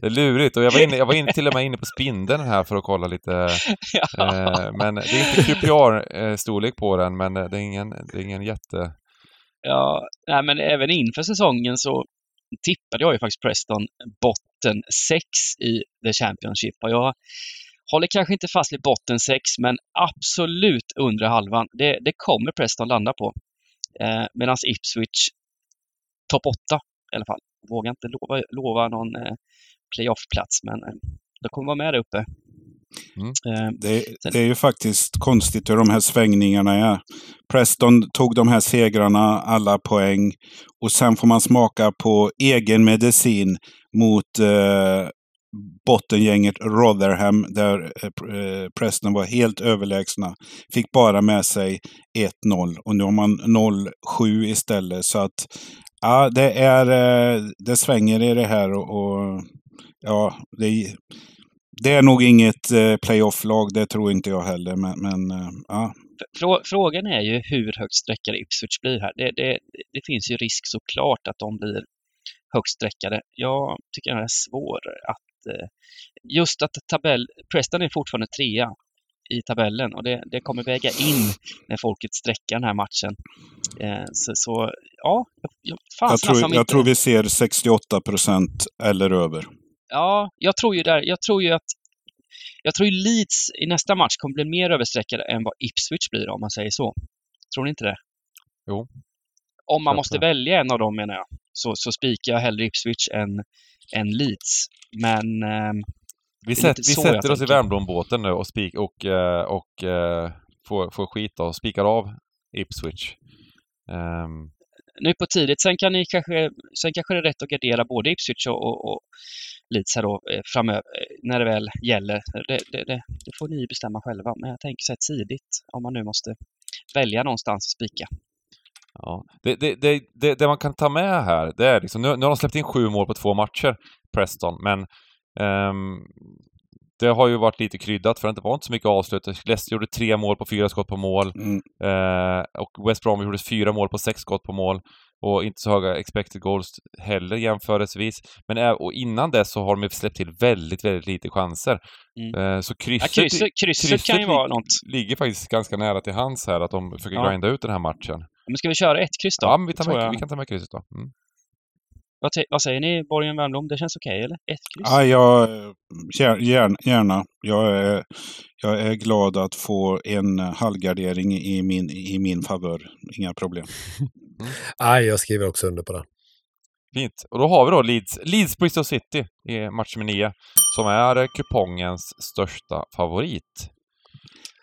E: Det är lurigt och jag var, inne, jag var inne, till och med inne på spindeln här för att kolla lite. ja. eh, men det är inte QPR-storlek på den, men det är ingen, det är ingen jätte...
C: Ja, nej men även inför säsongen så tippade jag ju faktiskt Preston botten 6 i The Championship. Och jag håller kanske inte fast vid botten 6, men absolut undre halvan. Det, det kommer Preston landa på. Eh, Medan Ipswich topp 8 i alla fall. Vågar inte lova, lova någon eh, playoff-plats, men eh, de kommer vara med där uppe.
B: Mm. Eh, det, det, är ju faktiskt konstigt hur de här svängningarna är. Preston tog de här segrarna, alla poäng. Och sen får man smaka på egen medicin mot eh, bottengänget Rotherham där eh, eh Preston var helt överlägsna. Fick bara med sig 1-0 och nu har man 0-7 istället. Så att ja, det, är, eh, det svänger i det här och, och ja, det, det är nog inget eh, playoff-lag, det tror inte jag heller. Men, men eh, ja.
C: Frågan är ju hur högt sträckade Ipswich blir här. Det, det, det finns ju risk såklart att de blir högt sträckade. Jag tycker det är svår att... Eh, just att tabell... Preston är fortfarande trea i tabellen och det, det kommer väga in när folket sträcker den här matchen. så, så ja,
B: jag, fan, jag, tror, jag tror vi ser 68 procent eller över.
C: Ja, jag tror ju där, jag tror ju att jag tror ju Leeds i nästa match kommer bli mer översträckade än vad Ipswich blir om man säger så. Tror ni inte det?
E: Jo.
C: Om man måste välja en av dem menar jag, så, så spikar jag hellre Ipswich än, än Leeds. Men... Eh,
E: vi, sätt, vi sätter oss i Värmdom-båten nu och, spik, och, eh, och, och eh, får, får skit och spikar av Ipswich. Um,
C: nu på tidigt. Sen, kan ni kanske, sen kanske det är rätt att gardera både Ipswich och, och, och Leeds här då, eh, framöver, eh, när det väl gäller. Det, det, det, det, får ni bestämma själva. Men jag tänker så här tidigt, om man nu måste välja någonstans att spika.
E: Ja. Det, det, det, det, man kan ta med här, det är liksom, nu, nu har de släppt in sju mål på två matcher, Preston, men um, det har ju varit lite kryddat för det var inte så mycket avslut. Leicester gjorde tre mål på fyra skott på mål. Mm. Eh, och West Brom gjorde fyra mål på sex skott på mål. Och inte så höga expected goals heller jämförelsevis. Men och innan dess så har de släppt till väldigt, väldigt lite chanser. Mm. Eh, så krysset,
C: ja, krysset, krysset, krysset, kan ju vara något.
E: ligger faktiskt ganska nära till hands här, att de försöker ja. grinda ut den här matchen.
C: Men ska vi köra ett kryss då?
E: Ja, men vi, tar med, vi kan ta med krysset då. Mm.
C: Vad, vad säger ni, Borgen Wernbloom? Det känns okej, eller? Ett kryss?
B: Ja, jag, gär- gärna, gärna. Jag är, jag är glad att få en halvgardering i min, i min favör. Inga problem.
D: Nej, jag skriver också under på den.
E: Fint. Och då har vi då Leeds, Leeds Bristol City i match nummer 9, som är kupongens största favorit.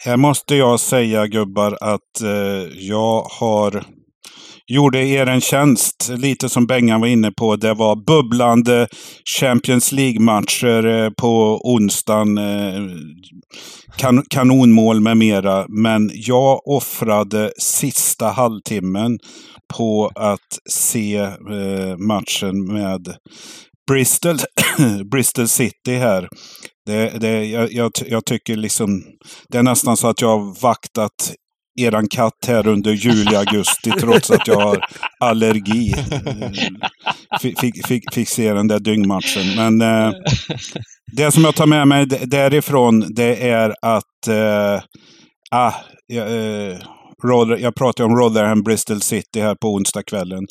B: Här måste jag säga gubbar att eh, jag har gjorde er en tjänst, lite som Bengan var inne på. Det var bubblande Champions League-matcher eh, på onsdagen. Eh, kan, kanonmål med mera. Men jag offrade sista halvtimmen på att se eh, matchen med Bristol, Bristol City här. Det, det, jag, jag, jag tycker liksom, det är nästan så att jag har vaktat eran katt här under juli, augusti trots att jag har allergi. Fick, fick, fick, se den där dyngmatchen. Men eh, det som jag tar med mig därifrån det är att eh, ah, jag, eh, Rother, jag pratade om Rotherham Bristol City här på onsdagskvällen.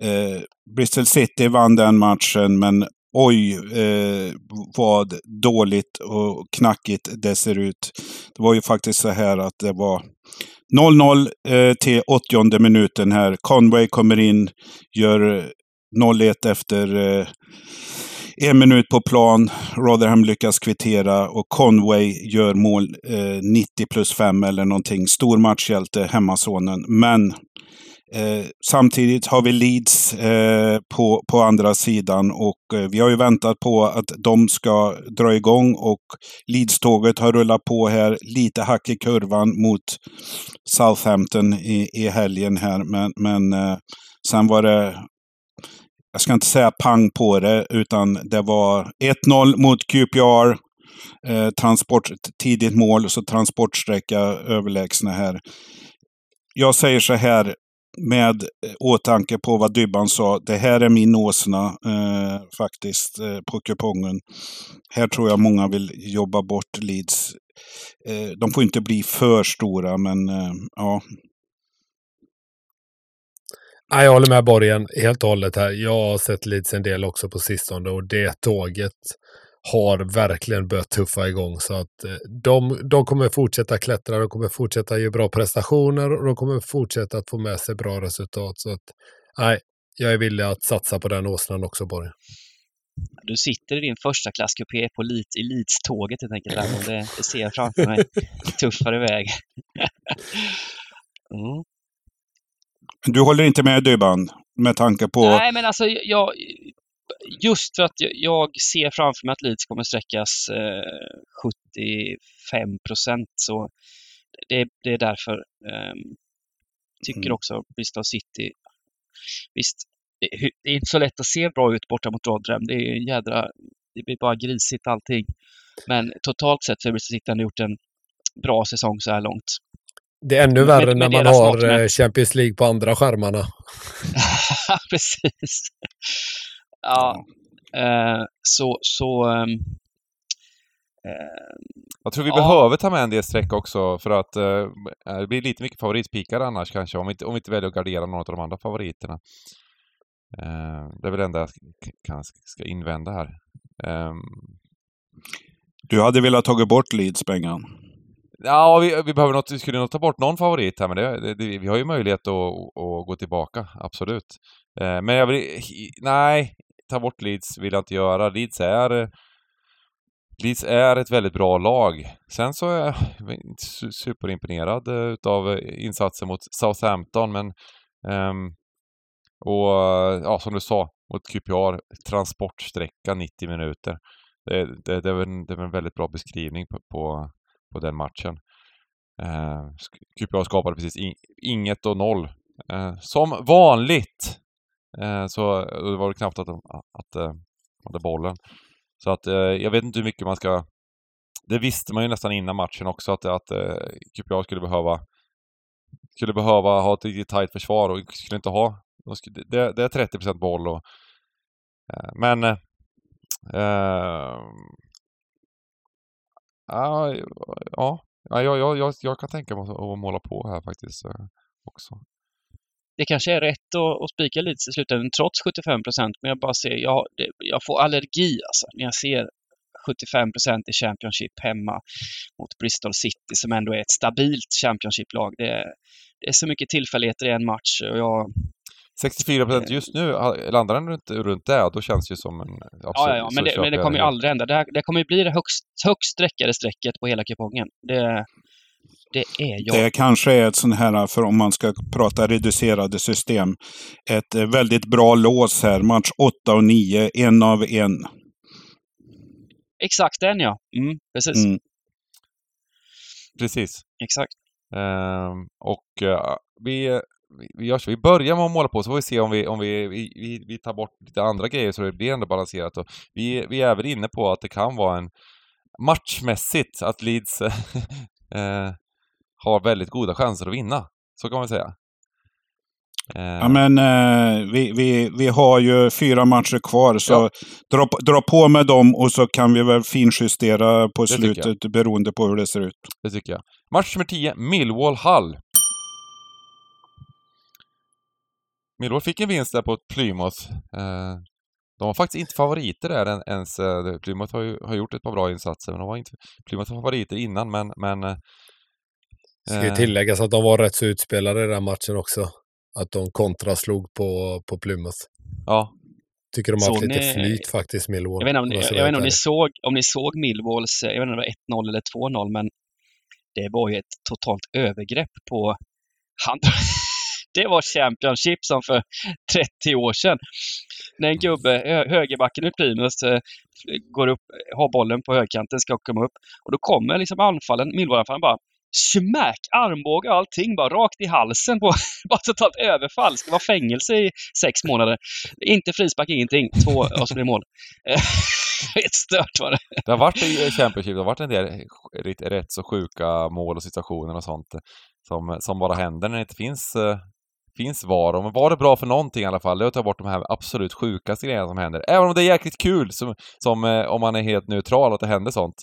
B: Eh, Bristol City vann den matchen men oj eh, vad dåligt och knackigt det ser ut. Det var ju faktiskt så här att det var 0-0 eh, till 80 minuten här. Conway kommer in, gör eh, 0-1 efter eh, en minut på plan. Rotherham lyckas kvittera och Conway gör mål eh, 90 plus 5 eller någonting. Stor matchhjälte, hemmasonen. Men eh, samtidigt har vi Leeds eh, på, på andra sidan och eh, vi har ju väntat på att de ska dra igång och Leeds-tåget har rullat på här. Lite hack i kurvan mot Southampton i, i helgen här. Men, men eh, sen var det jag ska inte säga pang på det, utan det var 1-0 mot QPR. Eh, transport, tidigt mål, så transportsträcka överlägsna här. Jag säger så här, med eh, åtanke på vad Dybban sa. Det här är min åsna eh, faktiskt eh, på kupongen. Här tror jag många vill jobba bort Leeds. Eh, de får inte bli för stora, men eh, ja.
D: Nej, jag håller med Borgen helt och hållet här. Jag har sett Leeds en del också på sistone och det tåget har verkligen börjat tuffa igång. Så att eh, de, de kommer fortsätta klättra, de kommer fortsätta ge bra prestationer och de kommer fortsätta att få med sig bra resultat. Så att nej, jag är villig att satsa på den åsnan också Borgen.
C: Du sitter i din första klasskupé på Leeds, i Leeds-tåget helt enkelt. Där, och det, det ser jag framför mig. Tuffar iväg. mm.
B: Du håller inte med Dybban? Med tanke på...
C: Nej, men alltså jag, just för att jag, ser framför mig att Leeds kommer sträckas eh, 75 procent så det, det är därför. Eh, tycker
B: Mm.
C: också Bristol City. Visst, det, är inte så lätt att se bra ut borta mot Rotherham. Det är jädra, det blir bara grisigt allting. Men totalt sett så har Bristol City gjort en bra säsong så här långt.
D: Det är ännu värre
C: med
D: när man har eh, Champions League på andra skärmarna.
C: Precis. Ja, eh, så, så ehm, eh,
E: Jag tror vi
C: Ja.
E: behöver ta med en del streck också för att eh, det blir lite mycket favoritspikar annars kanske om vi inte, om vi inte väljer att gardera någon av de andra favoriterna. Eh, det är väl det enda jag sk- kan, ska invända här. Ehm,
B: Du hade velat tagit bort Leeds, Bengan.
E: Ja, vi, vi behöver något, vi skulle nog ta bort någon favorit här, men det, det, det, vi har ju möjlighet att, att gå tillbaka, absolut. Eh, men jag vill, nej, ta bort Leeds vill jag inte göra. Leeds är, Leeds är ett väldigt bra lag. Sen så är jag inte superimponerad eh, utav eh, insatsen mot Southampton, men um, och ja, som du sa, mot QPR, transportsträcka 90 minuter. Det, det, det, är väl en, det är väl en väldigt bra beskrivning på, på, på den matchen. Uh, QPR skapade precis in, inget och noll. Uh, som vanligt! Eh, så det var det knappt att de att, eh, hade bollen. Så att eh, jag vet inte hur mycket man ska... Det visste man ju nästan innan matchen också att, att eh, QPR skulle behöva skulle behöva ha ett riktigt tajt försvar och skulle inte ha... De skulle, det, det är 30 boll och... Men... Eh, ja, ja, ja jag, jag, jag, jag kan tänka mig att måla på här faktiskt också
C: det kanske är rätt att, att spika lite i slutändan trots 75 procent, men jag bara ser, jag, det, jag får allergi alltså när jag ser 75 procent i Championship hemma mot Bristol City som ändå är ett stabilt Championship-lag. Det, det är så mycket tillfälligheter i en match och jag,
E: 64 procent just nu, landar den runt, runt det, då känns det ju som en... Absolut,
C: ja, ja, men, det, men det kommer ju aldrig hända. Det, här, det kommer ju bli det högst, högst sträckade strecket på hela kupongen. Det, det är jag.
B: Det kanske är ett sånt här, för om man ska prata reducerade system, ett väldigt bra lås här. Match 8 och 9, en av en.
C: Exakt den ja. Mm, precis. Mm.
E: Precis.
C: Exakt.
E: Um, och uh, vi, vi, gör så. Vi börjar med att måla på, så får vi se om vi, om vi, vi, vi tar bort lite andra grejer så det blir ändå balanserat. Och vi, vi är även inne på att det kan vara en matchmässigt att Leeds eh, har väldigt goda chanser att vinna. Så kan man säga.
B: Ja, men eh, vi, vi, vi har ju fyra matcher kvar, så ja. dra, dra på med dem och så kan vi väl finjustera på det slutet beroende på hur det ser ut.
E: Det tycker jag. Match nummer 10, Millwall Hull. Millwall fick en vinst där på Plymouth. Eh, de var faktiskt inte favoriter där ens. Eh, Plymouth har, ju, har gjort ett par bra insatser, men de var inte Plymouth var favoriter innan, men... men eh,
D: Ska ju tilläggas att de var rätt så utspelade i den matchen också. Att de kontraslog på, på Plymouth.
E: Ja.
D: Tycker de har haft lite flyt faktiskt, Millwall.
C: Jag vet inte om ni, jag vet inte om ni, såg, om ni såg Millwalls, jag vet inte om det var 1-0 eller 2-0, men det var ju ett totalt övergrepp på han, det var Championship som för 30 år sedan. När en gubbe, högerbacken i Primus, eh, går upp, har bollen på högkanten, ska komma upp. Och då kommer liksom anfallen, Millwall-anfallen bara smack, armbåge och allting bara rakt i halsen på bara totalt överfall. Det var fängelse i sex månader. Inte frispark, ingenting. Två och så blir mål. Helt stört var det.
E: Det har varit i Championship, det har varit en del rätt så sjuka mål och situationer och sånt som, som bara händer när det inte finns eh, finns VAR. Men VAR är bra för någonting i alla fall. Det är att ta bort de här absolut sjukaste grejerna som händer. Även om det är jäkligt kul, som, som eh, om man är helt neutral, att det händer sånt.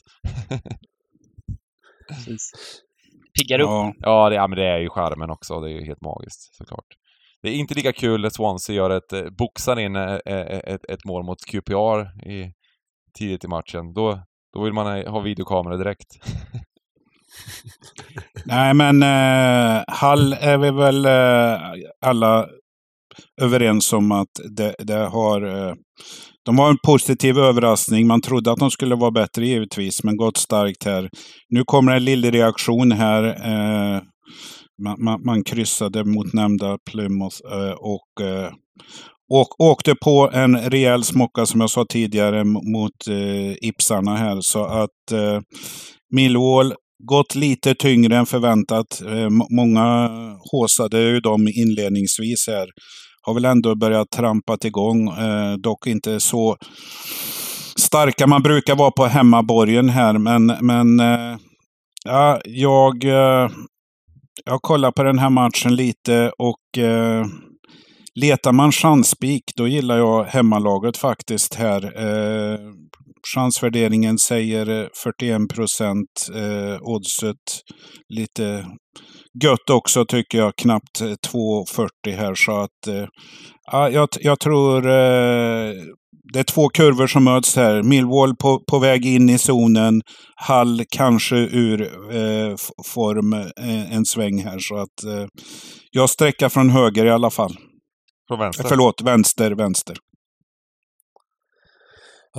C: Piggar upp.
E: Ja, ja, det, ja, men det är ju charmen också. Det är ju helt magiskt, såklart. Det är inte lika kul när Swansea gör ett, eh, boxar in ett, eh, ett, ett mål mot QPR i, tidigt i matchen. Då, då vill man ha videokamera direkt.
B: Nej, men eh, Hall är vi väl eh, alla överens om att det, det har... Eh, de var en positiv överraskning. Man trodde att de skulle vara bättre givetvis, men gått starkt här. Nu kommer en liten reaktion här. Eh, man, man, man, kryssade mot nämnda Plymouth eh, och eh, och åkte på en rejäl smocka som jag sa tidigare mot eh, Ipsarna här. Så att eh, Millwall gått lite tyngre än förväntat. Eh, många håsade ju dem inledningsvis här. Har väl ändå börjat trampa igång. Eh, dock inte så starka man brukar vara på hemmaborgen här. Men, men eh, ja, jag, eh, jag kollar på den här matchen lite och eh, letar man chansspik, då gillar jag hemmalaget faktiskt här eh, chansvärderingen säger 41 procent. Eh, oddset lite gött också tycker jag. Knappt 2,40 här. Så att eh, jag, jag tror eh, det är två kurvor som möts här. Millwall på, på väg in i zonen. Hall kanske ur eh, form eh, en sväng här. Så att eh, jag sträcker från höger i alla fall.
E: Från vänster?
B: Förlåt, vänster, vänster.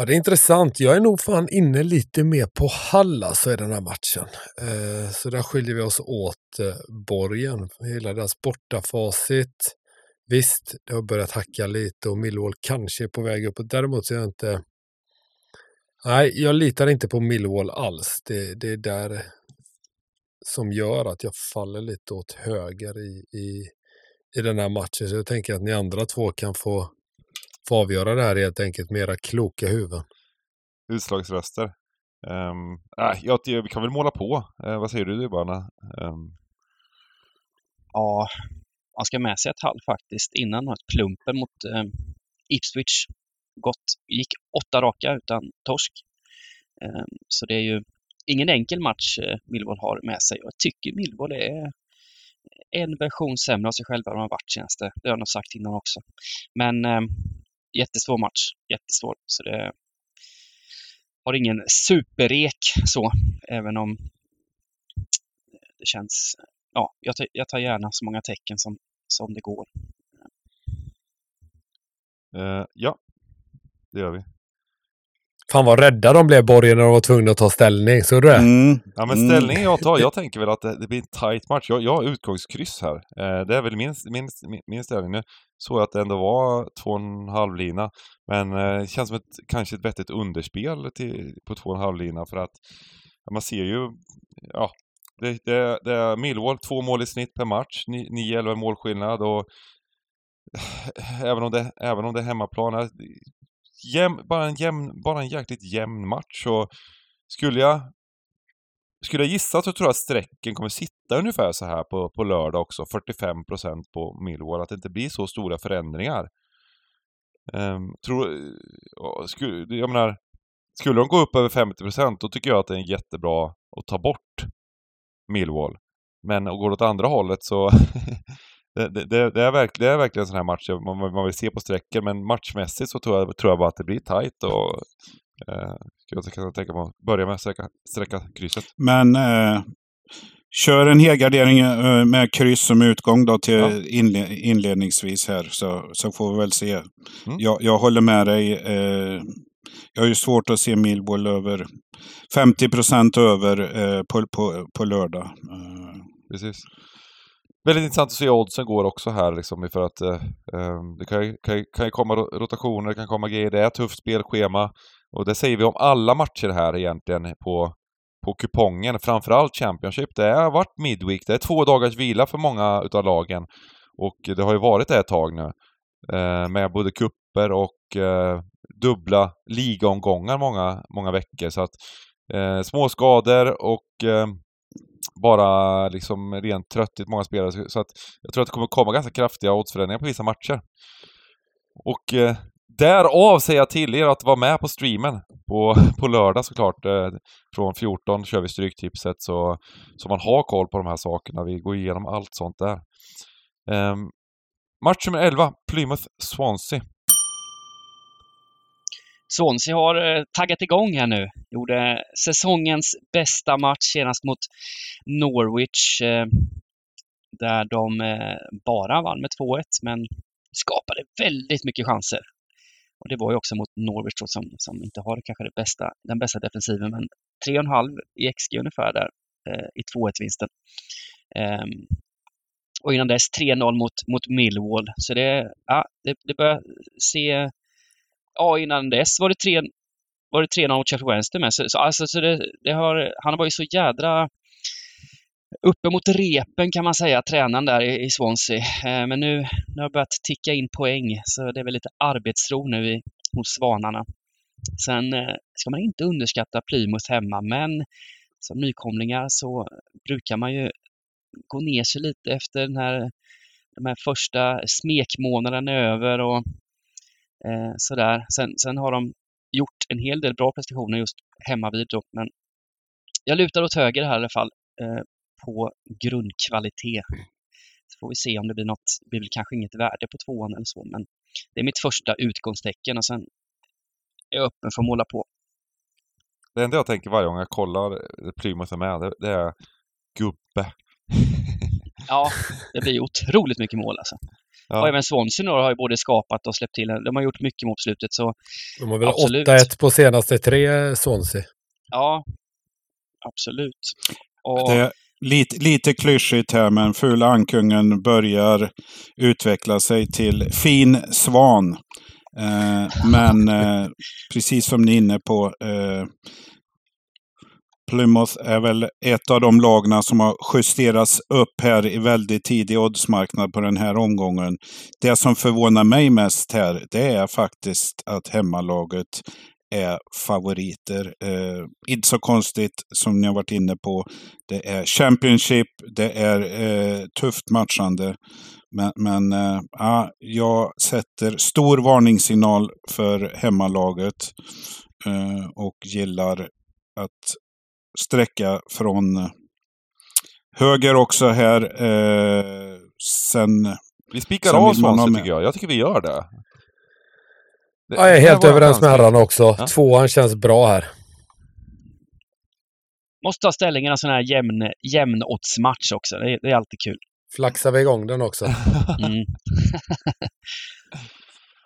D: Ja, det är intressant. Jag är nog fan inne lite mer på Hall alltså i den här matchen. Eh, så där skiljer vi oss åt eh, Borgen. Hela deras bortafacit. Visst, det har börjat hacka lite och Millwall kanske är på väg upp. Däremot så är jag inte... Nej, jag litar inte på Millwall alls. Det, det är där som gör att jag faller lite åt höger i, i, i den här matchen. Så jag tänker att ni andra två kan få få avgöra det här helt enkelt med era kloka huvuden.
E: Utslagsröster. Um, äh, jag, vi kan väl måla på. Uh, vad säger du Dybbarna? Um...
C: Ja, man ska med sig ett halv faktiskt innan plumpen mot um, Ipswich. Gott, gick åtta raka utan torsk. Um, så det är ju ingen enkel match uh, Millwall har med sig. Jag tycker Millwall är en version sämre av sig själva än de har varit senaste. Det har jag nog sagt innan också. Men eh, jättesvår match. Jättesvår. Så det har ingen superrek så, även om det känns... Ja, jag tar, jag tar gärna så många tecken som, som det går.
E: Uh, ja, det gör vi.
D: Fan vad rädda de blev Borgen när de var tvungna att ta ställning. Så du det?
B: Mm.
E: Ja men
B: Mm.
E: ställningen jag tar, jag tänker väl att det, det blir en tight match. Jag, jag har utgångskryss här. Eh, det är väl min, min, min, ställning. Nu såg att det ändå var två och en halv lina. Men eh, det känns som ett, kanske ett vettigt underspel till, på två och en halv lina för att ja, man ser ju, ja, det, det, det är Millwall, två mål i snitt per match, 9-11 målskillnad och även om det, även om det är hemmaplan, är jäm, bara, en jämn, bara en jäkligt jämn match Och skulle jag skulle jag gissa så tror jag att strecken kommer sitta ungefär så här på, på lördag också, 45% på Millwall, att det inte blir så stora förändringar. Um, tror, skulle, jag menar, skulle de gå upp över 50% då tycker jag att det är jättebra att ta bort Millwall. Men går det åt andra hållet så det, det, det, är verk, det är verkligen en sån här match man, man vill se på sträckor men matchmässigt så tror jag, tror jag bara att det blir tight och eh, jag kan tänka mig att börja med att sträcka, sträcka krysset.
B: Men eh, kör en helgardering eh, med kryss som utgång då till
E: Ja.
B: inle inledningsvis här så, så får vi väl se.
E: Mm.
B: Jag, jag håller med dig. Eh, jag har ju svårt att se Millwall över 50 procent över eh, på, på, på lördag. Eh,
E: Precis. Väldigt intressant att se oddsen går också här liksom för att eh, ehm, det kan ju, kan, ju, kan ju komma rotationer, det kan komma grejer. Det är ett tufft spelschema och det säger vi om alla matcher här egentligen på, på kupongen. Framförallt Championship. Det har varit midweek, det är två dagars vila för många utav lagen och det har ju varit det ett tag nu eh, med både kupper och eh, dubbla ligaomgångar många, många veckor. Så att eh, små skador och eh, bara liksom rent tröttigt många spelare. Så- Så att jag tror att det kommer komma ganska kraftiga oddsförändringar på vissa matcher. Och eh, därav säger jag till er att vara med på streamen på, på lördag såklart. Eh, från 14 kör vi Stryktipset så, så man har koll på de här sakerna. Vi går igenom allt sånt där. Eh, match nummer 11, Plymouth-Swansea.
C: Swansea har eh, taggat igång här nu. Gjorde säsongens bästa match senast mot Norwich. Eh, där de eh, bara vann med 2-1 men skapade väldigt mycket chanser. Och det var ju också mot Norwich då, som, som inte har kanske det bästa, den bästa defensiven men 3,5 i XG ungefär där eh, i 2-1-vinsten. Ehm, och innan dess 3-0 mot, mot Millwall. Så det, ja, det, det börjar se ja, innan dess var det 3 var det 3-0 mot Sheffield Wednesday med. Så, så, alltså, så det, det har, han var ju så jädra uppe mot repen kan man säga, tränaren där i, i Swansea. Eh, men nu, nu har det börjat ticka in poäng, så det är väl lite arbetsro nu i, hos Svanarna. Sen eh, ska man inte underskatta Plymouth hemma, men som nykomlingar så brukar man ju gå ner sig lite efter den här, de här första smekmånaderna är över och eh, sådär. Sen, sen har de gjort en hel del bra prestationer just hemma vid då, men jag lutar åt höger här i alla fall eh, på grundkvalitet. Så får vi se om det blir något, det blir väl kanske inget värde på tvåan eller så, men det är mitt första utgångstecken och sen är jag öppen för att måla på.
E: Det enda jag tänker varje gång jag kollar Plymouth är med, det, det är gubbe.
C: Ja, det blir otroligt mycket mål alltså.
E: Ja.
C: Och även Swansea nu har ju både skapat och släppt till. De har gjort mycket mot slutet så
D: De har väl
C: Absolut.
D: 8-1 på senaste tre, Swansea.
C: ja, absolut. Och,
B: Det är lite, lite klyschigt här, men Fula Ankungen börjar utveckla sig till fin svan. Eh, men eh, precis som ni är inne på, eh, Plymouth är väl ett av de lagna som har justerats upp här i väldigt tidig oddsmarknad på den här omgången. Det som förvånar mig mest här, det är faktiskt att hemmalaget är favoriter. Eh, inte så konstigt som ni har varit inne på. Det är Championship, det är eh, tufft matchande. Men, men eh, ja, jag sätter stor varningssignal för hemmalaget eh, och gillar att sträcka från höger också här. Eh, sen...
E: Vi spikar av
B: med.
E: tycker jag. Jag tycker vi gör det. Det-
D: Ja, jag är helt överens med herrarna också.
E: Ja.
D: Tvåan känns bra här.
C: Måste ta ställning i en sån här jämn, jämnoddsmatch också. Det är, det är alltid kul.
D: Flaxar vi igång den också.
C: Mm.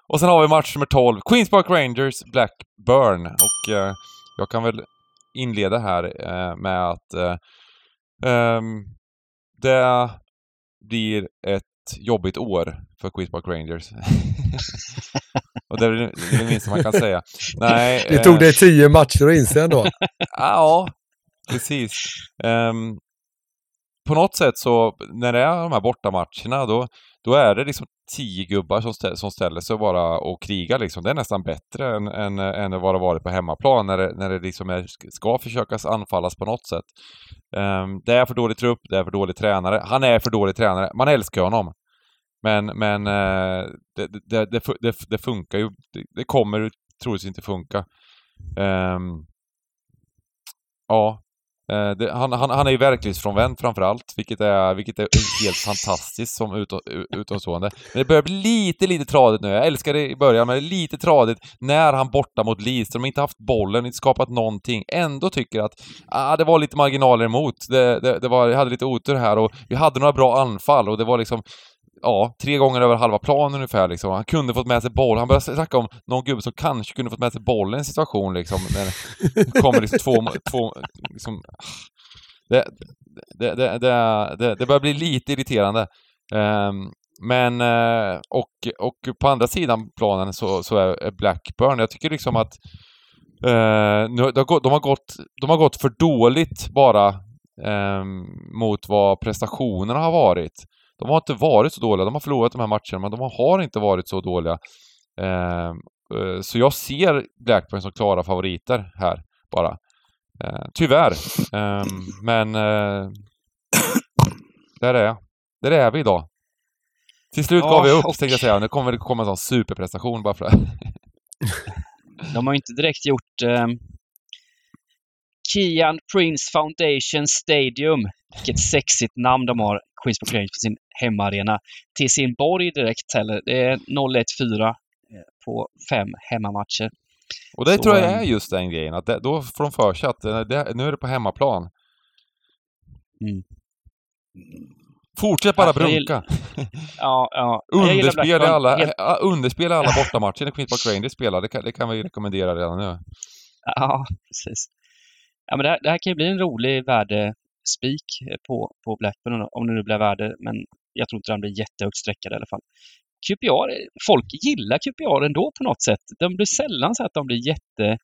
E: Och sen har vi match nummer 12. Queens Park Rangers Blackburn. Och eh, jag kan väl inleda här eh, med att eh, ehm, det blir ett jobbigt år för Queens Park Rangers. och det är det minsta man kan säga. Nej,
D: Det
E: eh,
D: tog dig tio matcher att inse ändå.
E: Ja, precis. Ehm, på något sätt så, när det är de här bortamatcherna, då, då är det liksom tio gubbar som, stä, som ställer sig bara och krigar liksom. Det är nästan bättre än, än, än vad det varit på hemmaplan när det, när det liksom är, ska försökas anfallas på något sätt. Um, det är för dålig trupp, det är för dålig tränare. Han är för dålig tränare. Man älskar honom. Men, men uh, det, det, det, det, det funkar ju. Det, det kommer troligtvis inte funka. Um, Ja. Eh, det, han, han, han är ju verklighetsfrånvänd framför allt, vilket är, vilket är helt fantastiskt som utom, utomstående. Men det börjar bli lite, lite tradigt nu. Jag älskar det i början, men det är lite tradigt när han borta mot Leeds, de har inte haft bollen, inte skapat någonting, ändå tycker att ah, det var lite marginaler emot. Det, det, det var, jag hade lite otur här och vi hade några bra anfall och det var liksom ja, tre gånger över halva planen ungefär liksom. Han kunde fått med sig boll. Han började snacka om någon gubbe som kanske kunde fått med sig bollen i en situation liksom. När det kommer liksom två, två liksom... Det, det, det, det, det, börjar bli lite irriterande. Um, men, eh, och, och på andra sidan planen så, så är Blackburn, jag tycker liksom att Uh, nu, de, har gått, de, har gått, de har gått för dåligt bara um, mot vad prestationerna har varit. De har inte varit så dåliga. De har förlorat de här matcherna, men de har inte varit så dåliga. Ehm, eh, så jag ser Blackburn som klara favoriter här, bara. Eh, tyvärr. Ehm, men eh, där är jag. Där är vi idag. Till slut gav vi upp,
C: och-
E: tänkte jag säga. Nu kommer det komma en sån superprestation bara för det.
C: De har ju inte direkt gjort eh, Kian Prince Foundation Stadium. Vilket sexigt namn de har, Queens Park Rangers, för sin hemmaarena. Till sin borg direkt heller. Det är 0-1-4 eh, på fem hemmamatcher.
E: Och det
C: Så,
E: tror jag
C: ehm,
E: är just den grejen, att det, då får de för sig att eh, det, nu är det på hemmaplan.
C: Mm.
E: Fortsätt bara
C: Ja,
E: brunka.
C: Ja, ja. Gillar
E: Underspel i
C: Blackburn
E: alla,
C: helt-
E: alla bortamatcher när Queens Park Rangers spelar. Det kan, det kan vi rekommendera redan nu.
C: Ja, precis. Ja, men det, här, det här kan ju bli en rolig värdespik eh, på, på Blackburn om det nu blir värde, men jag tror inte den blir jättehögt sträckad i alla fall. QPR, folk gillar QPR ändå på något sätt. De blir sällan så att de blir jätte...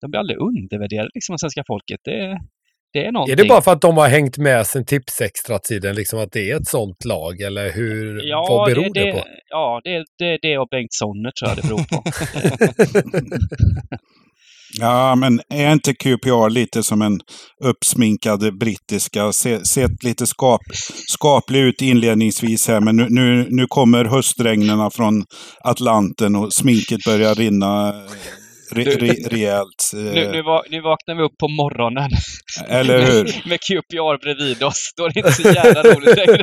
C: De blir aldrig undervärderade liksom av svenska folket. Det, det är någonting.
D: Är det bara för att de har hängt med sen Tipsextra-tiden, liksom att det är ett sånt lag? Eller hur,
C: Ja,
D: vad beror det,
C: det,
D: på?
C: Ja, det, det, det och Bengt Sonner tror jag det beror på.
B: Ja, men är inte QPR lite som en uppsminkad brittiska? Se, sett lite skap, skaplig ut inledningsvis här, men nu, nu, nu kommer höstregnerna från Atlanten och sminket börjar rinna re, re, rejält. eh,
C: nu, nu, va- nu vaknar vi upp på morgonen
B: Eller hur?
C: med QPR bredvid oss. Då är det inte så jävla roligt längre.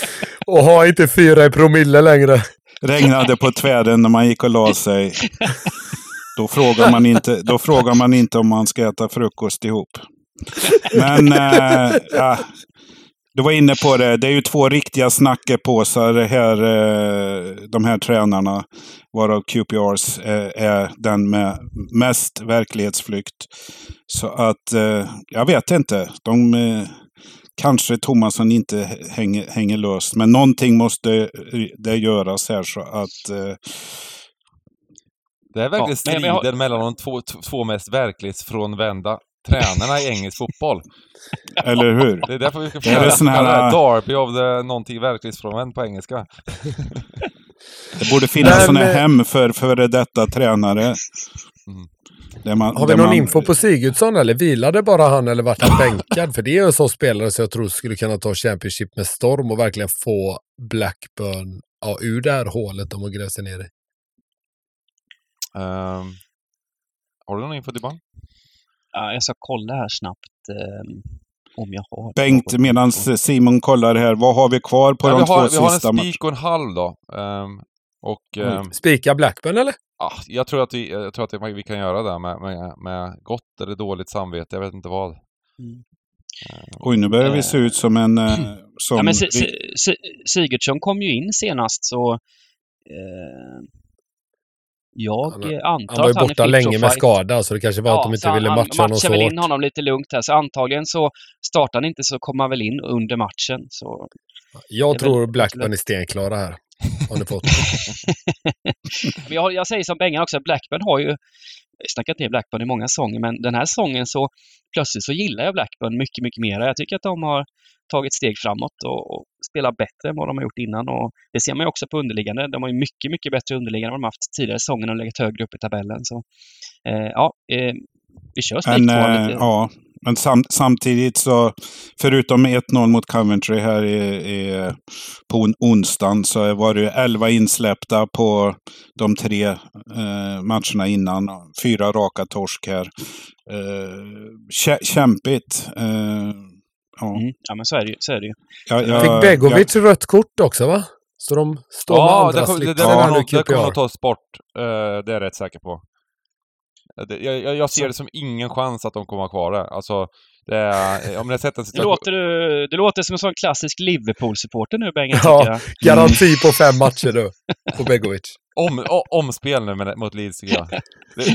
D: Och har inte fyra i promille längre.
B: Regnade på tvären när man gick och la sig. Då frågar man inte, då frågar man inte om man ska äta frukost ihop. Men, äh, ja, du var inne på det. Det är ju två riktiga snackepåsar här, eh, de här tränarna. Varav QPRs eh, är den med mest verklighetsflykt. Så att, eh, jag vet inte. De, eh, kanske Thomasson inte hänger, hänger löst. Men någonting måste eh, det göras här så att eh,
E: det är verkligen
C: Ja, men jag-
E: striden mellan de två, två mest verklighetsfrånvända tränarna i engelsk fotboll.
B: Eller hur?
E: Det är därför vi ska
B: Det är
E: få
B: sån här-
E: kalla det Derby the någonting verklighetsfrånvänt på engelska.
B: Det borde finnas
D: Men,
B: sådana hem för före detta tränare.
E: Mm.
B: Där man,
D: Har vi
B: där
D: någon
B: man,
D: info på Sigurdsson eller vilade bara han eller vart han bänkad? För det är ju en sån spelare som jag tror skulle kunna ta Championship med storm och verkligen få Blackburn ja, ur det här hålet de har grävt sig ner i.
E: Ehm, har du någon info Dybban?
C: Ja, jag ska kolla här snabbt. ehm, Om jag har.
B: Bengt, medan Simon kollar här, vad har vi kvar på
E: Ja,
B: de
E: vi, har,
B: två
E: vi har
B: sista
E: en spik och en halv då. Ehm, och ehm,
D: Spika Blackburn eller?
E: ah, jag tror att, vi, jag tror att vi kan göra det med, med, med gott eller dåligt samvete. Jag vet inte vad.
B: Oj, nu börjar vi se ut som en... eh, Som
C: Ja, men
B: vi-
C: si, si, Sigurdsson kom ju in senast så eh, jag
D: Han-
C: eh, antar
D: Han var ju
C: att
D: borta länge med skada så det kanske var att de inte ville
C: han,
D: matcha honom så
C: matchar väl in
D: hårt.
C: honom lite lugnt här. Så antagligen så startar han inte så kommer han väl in under matchen. Så
D: Jag tror
C: väl-
D: Blackburn är stenklara här. Har ni fått.
C: Jag, jag säger som Bengan också, Blackburn har ju jag snackat ner Blackburn i många sånger, men den här sången så plötsligt så gillar jag Blackburn mycket, mycket mer. Jag tycker att de har tagit steg framåt och, och spelar bättre än vad de har gjort innan. Och det ser man ju också på underliggande. De har ju mycket, mycket bättre underliggande än vad de haft tidigare säsonger och legat högre upp i tabellen. Så eh, ja, eh, vi kör
B: Men,
C: spiktvåan
B: eh,
C: lite.
B: ja, men sam, samtidigt så, förutom 1-0 mot Coventry här i, i, på on, onsdagen, så var det ju 11 insläppta på de tre eh, matcherna innan. Fyra raka torsk här. Eh, kä, kämpigt. Eh, ja,
C: Mm, ja, men så är det ju. Så är det ju.
B: jag, jag,
D: Fick Begovic rött kort också va? Så de står med
E: Ja,
D: andra
E: det, kommer- det,
D: nu
E: nog- det kommer nog tas bort. Eh, det är jag rätt säker på. Eh, det- Jag, jag, jag ser det som ingen chans att de kommer ha kvar det. Alltså, det är, om ni har sett en
C: Det låter, det låter som en sån klassisk Liverpool-supporter nu, Bengan,
D: Ja.
C: jag.
D: Garanti på fem matcher du. På Begovic.
E: Om, o, omspel nu med, mot Leeds tycker jag.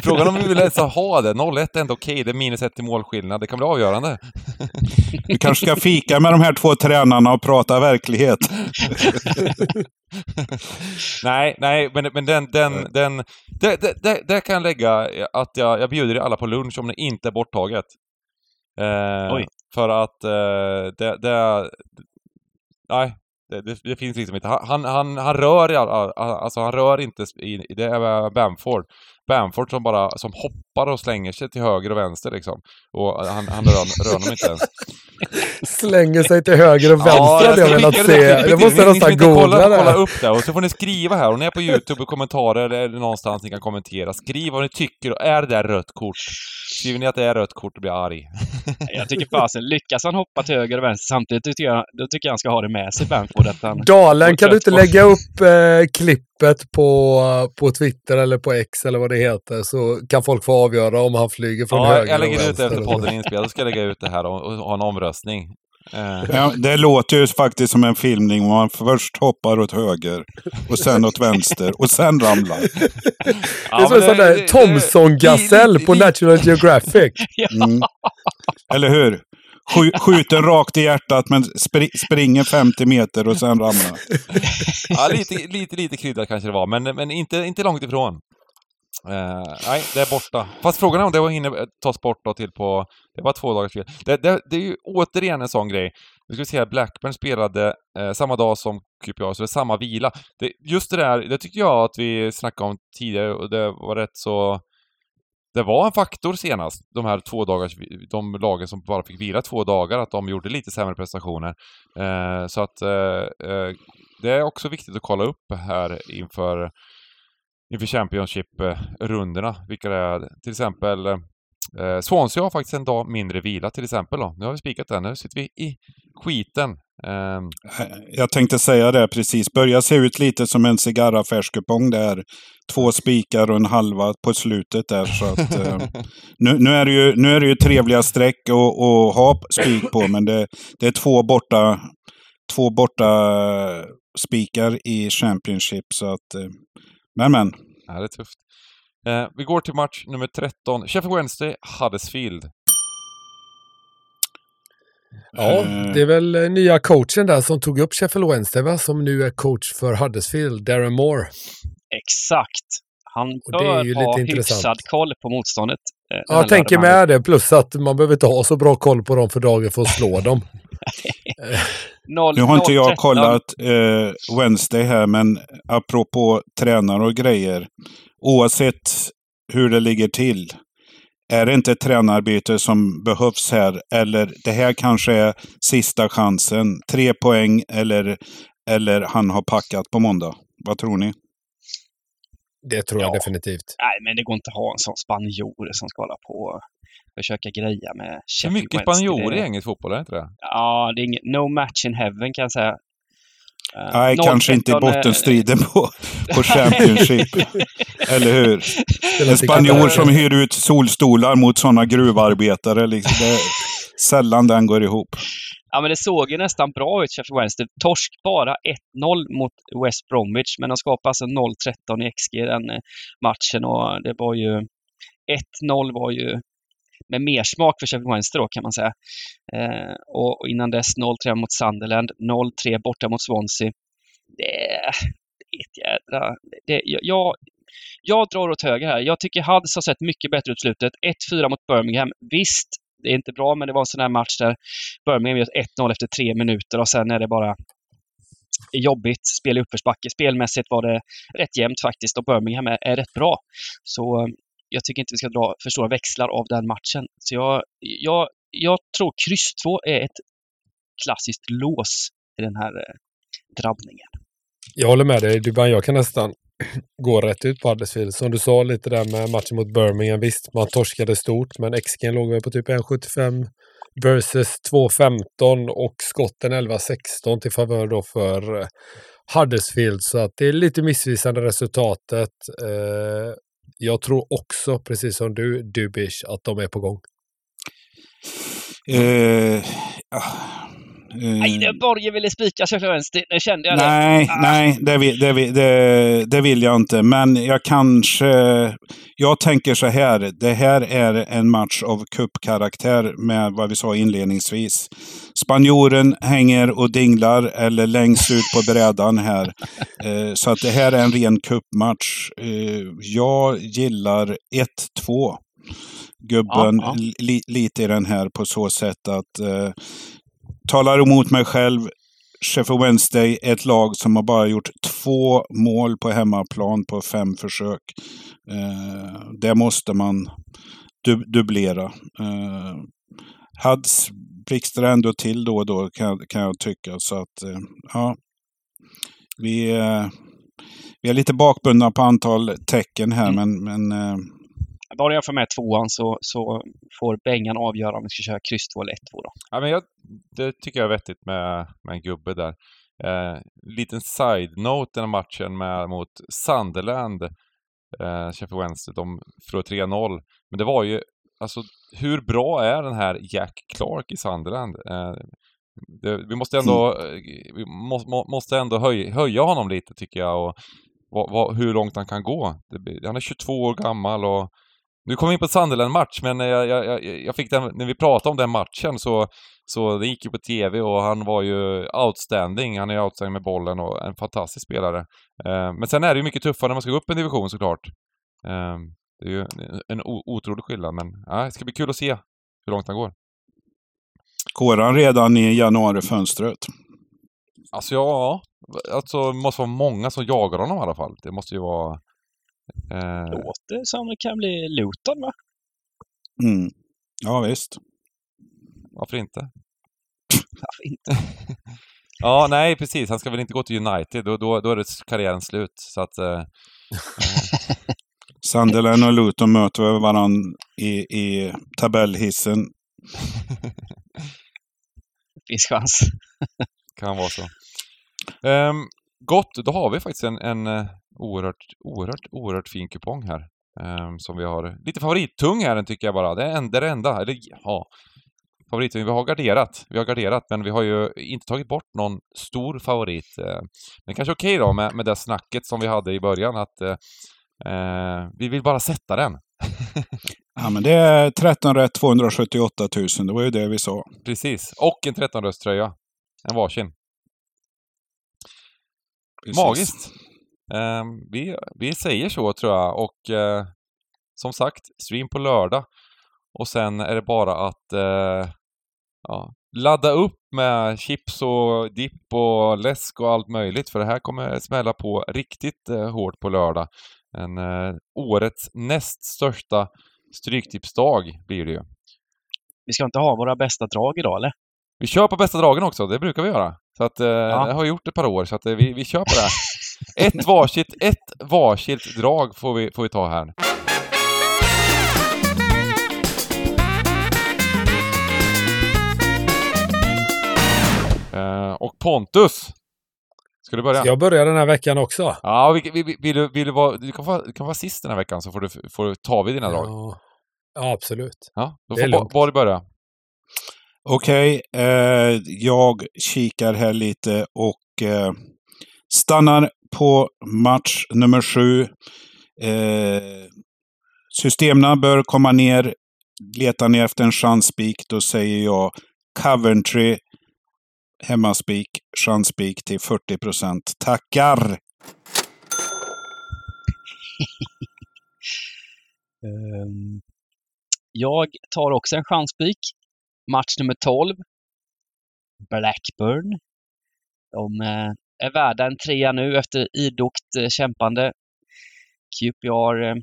E: Frågan om vi vill ens ha det. 0-1 är ändå okej. Det är minus ett i målskillnad. Det kan bli avgörande.
B: Du kanske ska fika med de här två tränarna och prata verklighet.
E: nej, nej, men, men den, den, den, det kan jag lägga att jag, jag bjuder er alla på lunch om det inte är borttaget. Eh. För att eh, det, det, nej, det, det, finns liksom inte. Han, han, han rör i all, alltså han rör inte, i, det är Bamford. Bamford som bara, som hoppar och slänger sig till höger och vänster liksom. Och han, han rör, rör honom inte ens.
D: Slänger sig till höger och vänster
E: Ja,
D: hade jag velat se.
E: det
D: Jag måste
E: som
D: nästan googla
E: kolla
D: det.
E: upp det och så får ni skriva här. Och ni är på YouTube och kommentarer eller någonstans ni kan kommentera. Skriv vad ni tycker. Är det där rött kort? Skriver ni att det är rött kort och blir arg.
C: Jag tycker fasen, lyckas han hoppa till höger och vänster samtidigt, då tycker jag, då tycker jag han ska ha det med sig, Bamford. Att han,
D: Dalen, kan du inte
C: på-
D: lägga upp eh, klippet på, på Twitter eller på X eller vad det heter så kan folk få avgöra om han flyger från
E: Ja,
D: höger
E: jag lägger ut det efter podden inspelad. Då ska jag lägga ut det här och, och ha en omröstning. Eh,
B: Ja, det låter ju faktiskt som en filmning man först hoppar åt höger och sen åt vänster och sen ramlar.
D: Det är
E: ja,
D: som en
E: men
D: sån där Thomson-gasell på National Geographic.
B: Mm. Eller hur? Skj, skjuter rakt i hjärtat men spri, springer 50 meter och sen ramlar.
E: Ja, lite, lite, lite kryddat kanske det var, men, men inte, inte långt ifrån. Eh, nej, det är borta. Fast frågan är om det hinner eh, tas bort då till på... Det var två dagars spel. Det, det, det är ju återigen en sån grej. Nu ska vi se här, Blackburn spelade eh, samma dag som QPR, så det är samma vila. Det, just det där, det tyckte jag att vi snackade om tidigare och det var rätt så... Det var en faktor senast, de här två dagars, de lagen som bara fick vila två dagar, att de gjorde lite sämre prestationer. Eh, så att eh, eh det är också viktigt att kolla upp här inför, inför Championship-rundorna. Vilka det är. Till exempel eh, Swansea har faktiskt en dag mindre vila till exempel. Då. Nu har vi spikat den. Nu sitter vi i skiten. Eh,
B: Jag tänkte säga det precis. Börjar se ut lite som en cigarraffärskupong där. Två spikar och en halva på slutet där. Så att, eh, nu, nu, är det ju, nu är det ju trevliga streck att ha spik på, men det, det är två borta, två borta spikar i Championship. Så att, eh, men men.
E: ja, det är tufft. Eh, vi går till match nummer 13. Sheffield Wednesday, Huddersfield.
D: Ja,
B: Eh,
D: det är väl eh, nya coachen där som tog upp Sheffield Wednesday va? Som nu är coach för Huddersfield, Darren Moore.
C: exakt. Han bör ha hyfsad koll på motståndet. Eh,
D: jag tänker med det. Plus att man behöver inte ha så bra koll på dem för dagen för att slå dem.
C: Noll-
B: Nu har inte jag
C: 0-13.
B: kollat eh, Wednesday här, men apropå tränare och grejer. Oavsett hur det ligger till. Är det inte tränarbyte som behövs här? Eller det här kanske är sista chansen? Tre poäng eller, eller han har packat på måndag? Vad tror ni?
D: Det tror jag
C: Ja.
D: definitivt.
C: Nej, men det går inte att ha en sån spanjor som ska hålla på. försöka greja med
E: Det är mycket spanjorer i engelsk fotboll, är det inte det?
C: Ja, det är ingen, no match in heaven kan jag säga. Eh,
B: Nej, kanske inte i
C: 0-13 är-
B: bottenstriden på, på Championship. Eller hur? En spanjor som hyr ut solstolar mot sådana gruvarbetare. Liksom. Det är sällan den går ihop.
C: Ja, men det såg ju nästan bra ut, Sheffield Wednesday. Torsk bara 1-0 mot West Bromwich, men de skapade alltså 0-13 i XG den eh, matchen och det var ju 1-0 var ju med mer smak för Sheffield Wednesday då kan man säga. Eh, och, innan dess 0-3 mot Sunderland, 0-3 borta mot Swansea. Det är ett jädra... Det, jag, jag, drar åt höger här. Jag tycker Hudds har sett mycket bättre ut i slutet. 1-4 mot Birmingham. Visst, det är inte bra, men det var en sån här match där Birmingham gör 1-0 efter tre minuter och sen är det bara jobbigt spel i uppförsbacke. Spelmässigt var det rätt jämnt faktiskt och Birmingham är, är rätt bra. Så eh, jag tycker inte vi ska dra för stora växlar av den matchen. Så jag, jag, jag tror kryss 2 är ett klassiskt lås i den här eh, drabbningen.
D: Jag håller med dig Dybban. Jag kan nästan går rätt ut på Huddersfield. Som du sa lite där med matchen mot Birmingham. Visst, man torskade stort, men XG låg väl på typ 1,75 versus 2,15 och skotten 11,16 till favör då för eh, Huddersfield. Så att det är lite missvisande resultatet. Eh, jag tror också, precis som du, Dubish, att de är på gång.
B: Uh,
C: Nej, det Borge ville spika Sheffield Wednesday. Nu kände jag det.
B: Nej, nej det, vill, det, vill, det, det vill jag inte. Men jag kanske... Jag tänker så här. Det här är en match av cupkaraktär med vad vi sa inledningsvis. Spanjoren hänger och dinglar eller längst ut på brädan här. Eh, så att det här är en ren cupmatch. Eh, jag gillar 1-2 gubben
C: Ja, ja.
B: Li, lite i den här på så sätt att eh, talar emot mig själv. Sheffield Wednesday är ett lag som har bara gjort två mål på hemmaplan på fem försök. Eh, det måste man du, dubblera. Eh, Hads blixtrar ändå till då och då kan, kan jag tycka. Så att, eh, ja. Vi, eh, vi är lite bakbundna på antal tecken här,
C: Mm.
B: men, men eh,
C: Bara jag får med tvåan så, så får Bengan avgöra om vi ska köra kryss 2 eller 1-2 då.
E: Ja, men jag, det tycker jag är vettigt med, med en gubbe där. Eh, liten side-note den här matchen med, mot Sunderland, eh, Sheffield Wednesday, de förlorade 3-0. Men det var ju, alltså hur bra är den här Jack Clark i Sunderland? Eh, det, vi måste ändå, eh, vi må, må, måste ändå höj, höja honom lite tycker jag och vad, vad, hur långt han kan gå. Det, han är 22 år gammal och nu kommer vi in på Sunderland-match, men jag, jag, jag, jag fick den, när vi pratade om den matchen så, så det gick ju på TV och han var ju outstanding. Han är outstanding med bollen och en fantastisk spelare. Eh, men sen är det ju mycket tuffare när man ska gå upp en division såklart. Eh, det är ju en otrolig skillnad, men ja, det ska bli kul att se hur långt han går.
B: går han redan i januarifönstret?
E: Alltså ja, alltså det måste vara många som jagar honom i alla fall. Det måste ju vara... Eh,
C: Låter som det kan bli Luton va?
B: Mm. Ja, visst.
E: varför inte?
C: Varför inte?
E: Ja, nej precis. Han ska väl inte gå till United. Då, då, då är det karriären slut. Så att... Eh,
B: Sunderland och Luton möter varandra i, i tabellhissen.
C: finns chans.
E: kan vara så. Ehm, gott, då har vi faktiskt en, en eh, oerhört, oerhört, oerhört fin kupong här. ehm, som vi har. Lite favorittung här tycker jag bara. Det är en- det är det enda. Eller ja, favorittung. Vi har garderat. Vi har garderat, men vi har ju inte tagit bort någon stor favorit. Eh, men kanske okej då med, med det snacket som vi hade i början att eh, eh, vi vill bara sätta den.
B: Ja, men det är 13 rätt 278 000. Det var ju det vi sa.
E: Precis. Och en 13-rösttröja. En varsin.
B: Precis.
E: Magiskt. Ehm, vi, vi säger så tror jag och eh, som sagt, stream på lördag. Och sen är det bara att eh, ja, ladda upp med chips och dipp och läsk och allt möjligt för det här kommer smälla på riktigt eh, hårt på lördag. En årets näst största stryktipsdag blir det ju.
C: Vi ska inte ha våra bästa drag idag eller?
E: Vi kör på bästa dragen också, det brukar vi göra. Så att, eh, det har jag gjort ett par år, så att vi, vi kör på det. Ett varsitt, ett varsitt drag får vi, får vi ta här. Eh, och Pontus. Ska du börja?
D: Ska jag börjar den här veckan också.
E: Ja, vi, vi, vill, vill du, vara, du, kan vara, du kan vara sist den här veckan så får du, får du ta vid dina drag.
D: Ja, absolut.
E: Ja, då får Borg börja.
B: Okej, okay, eh, jag kikar här lite och eh, stannar på match nummer sju. Eh, systemna bör komma ner. Letar ni efter en chansspik, då säger jag Coventry hemmaspik, chansspik till 40 procent. Tackar!
C: Ehm, jag tar också en chansspik. Match nummer 12. Blackburn. De eh, är värda en trea nu efter idogt eh, kämpande. QPR, eh,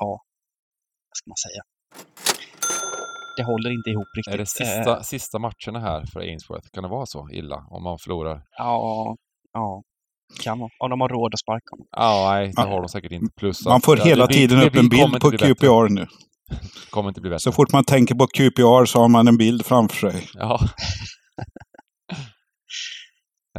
C: ja, vad ska man säga? Det håller inte ihop riktigt.
E: Är det
C: Eh,
E: sista, sista matcherna här för Ainsworth? Kan det vara så illa om man förlorar?
C: Ja, ja. Kan vara. Om de har råd att sparka honom.
E: Ja, nej, det har de säkert inte. Plus
B: Man får
E: ja,
B: hela
E: det-
B: tiden
E: det-
B: upp
E: det
B: en bild på. QPR nu.
E: kommer inte bli bättre.
B: Så fort man tänker på QPR så har man en bild framför sig.
E: Ja.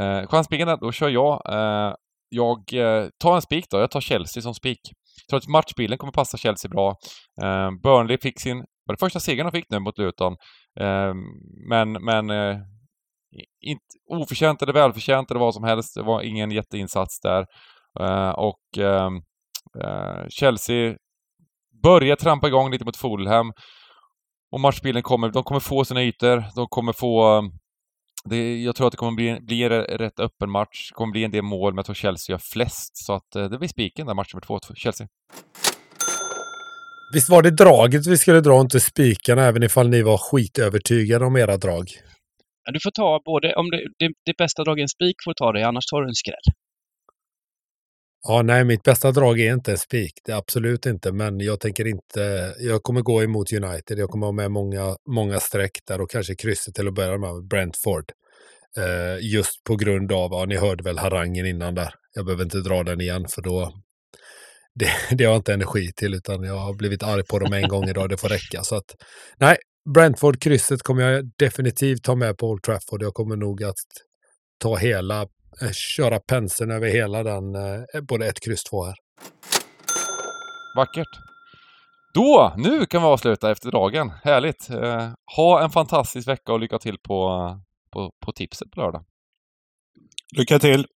E: eh, chansspikarna, då kör jag. Eh, jag eh, tar en spik då. Jag tar Chelsea som spik. Jag tror att matchbilden kommer passa Chelsea bra. Eh, Burnley fick sin, var det första segern de fick nu mot Luton. Eh, men, men eh, inte oförtjänt eller välförtjänt eller vad som helst. Det var ingen jätteinsats där. Eh, och eh, eh, Chelsea börjar trampa igång lite mot Fulham. Och matchbilden kommer, de kommer få sina ytor, de kommer få... Eh, det, jag tror att det kommer bli, bli en rätt öppen match. Det kommer bli en del mål, men jag tror Chelsea gör flest. Så att eh, det blir spiken där, match nummer två, Chelsea.
D: Visst var det draget vi skulle dra, inte spikarna, även ifall ni var skitövertygade om era drag?
C: Ja, Du får ta både, om det, det, det bästa draget är en spik får du ta det, annars tar du en skräll.
D: Ja, nej, mitt bästa drag är inte en spik. Det är absolut inte, men jag tänker inte... Jag kommer gå emot United. Jag kommer ha med många, många streck där och kanske krysset till att börja med Brentford. Eh, just på grund av, ja, ni hörde väl harangen innan där. Jag behöver inte dra den igen för då... Det, det har jag inte energi till, utan jag har blivit arg på dem en gång idag. Det får räcka. Så att, nej, Brentford-krysset kommer jag definitivt ta med på Old Trafford. Jag kommer nog att ta hela köra penseln över hela den, eh, både ett kryss två här.
E: Vackert! Då, nu kan vi avsluta efter dragen. Härligt! Eh, ha en fantastisk vecka och lycka till på, på, på tipset på lördag.
B: Lycka till!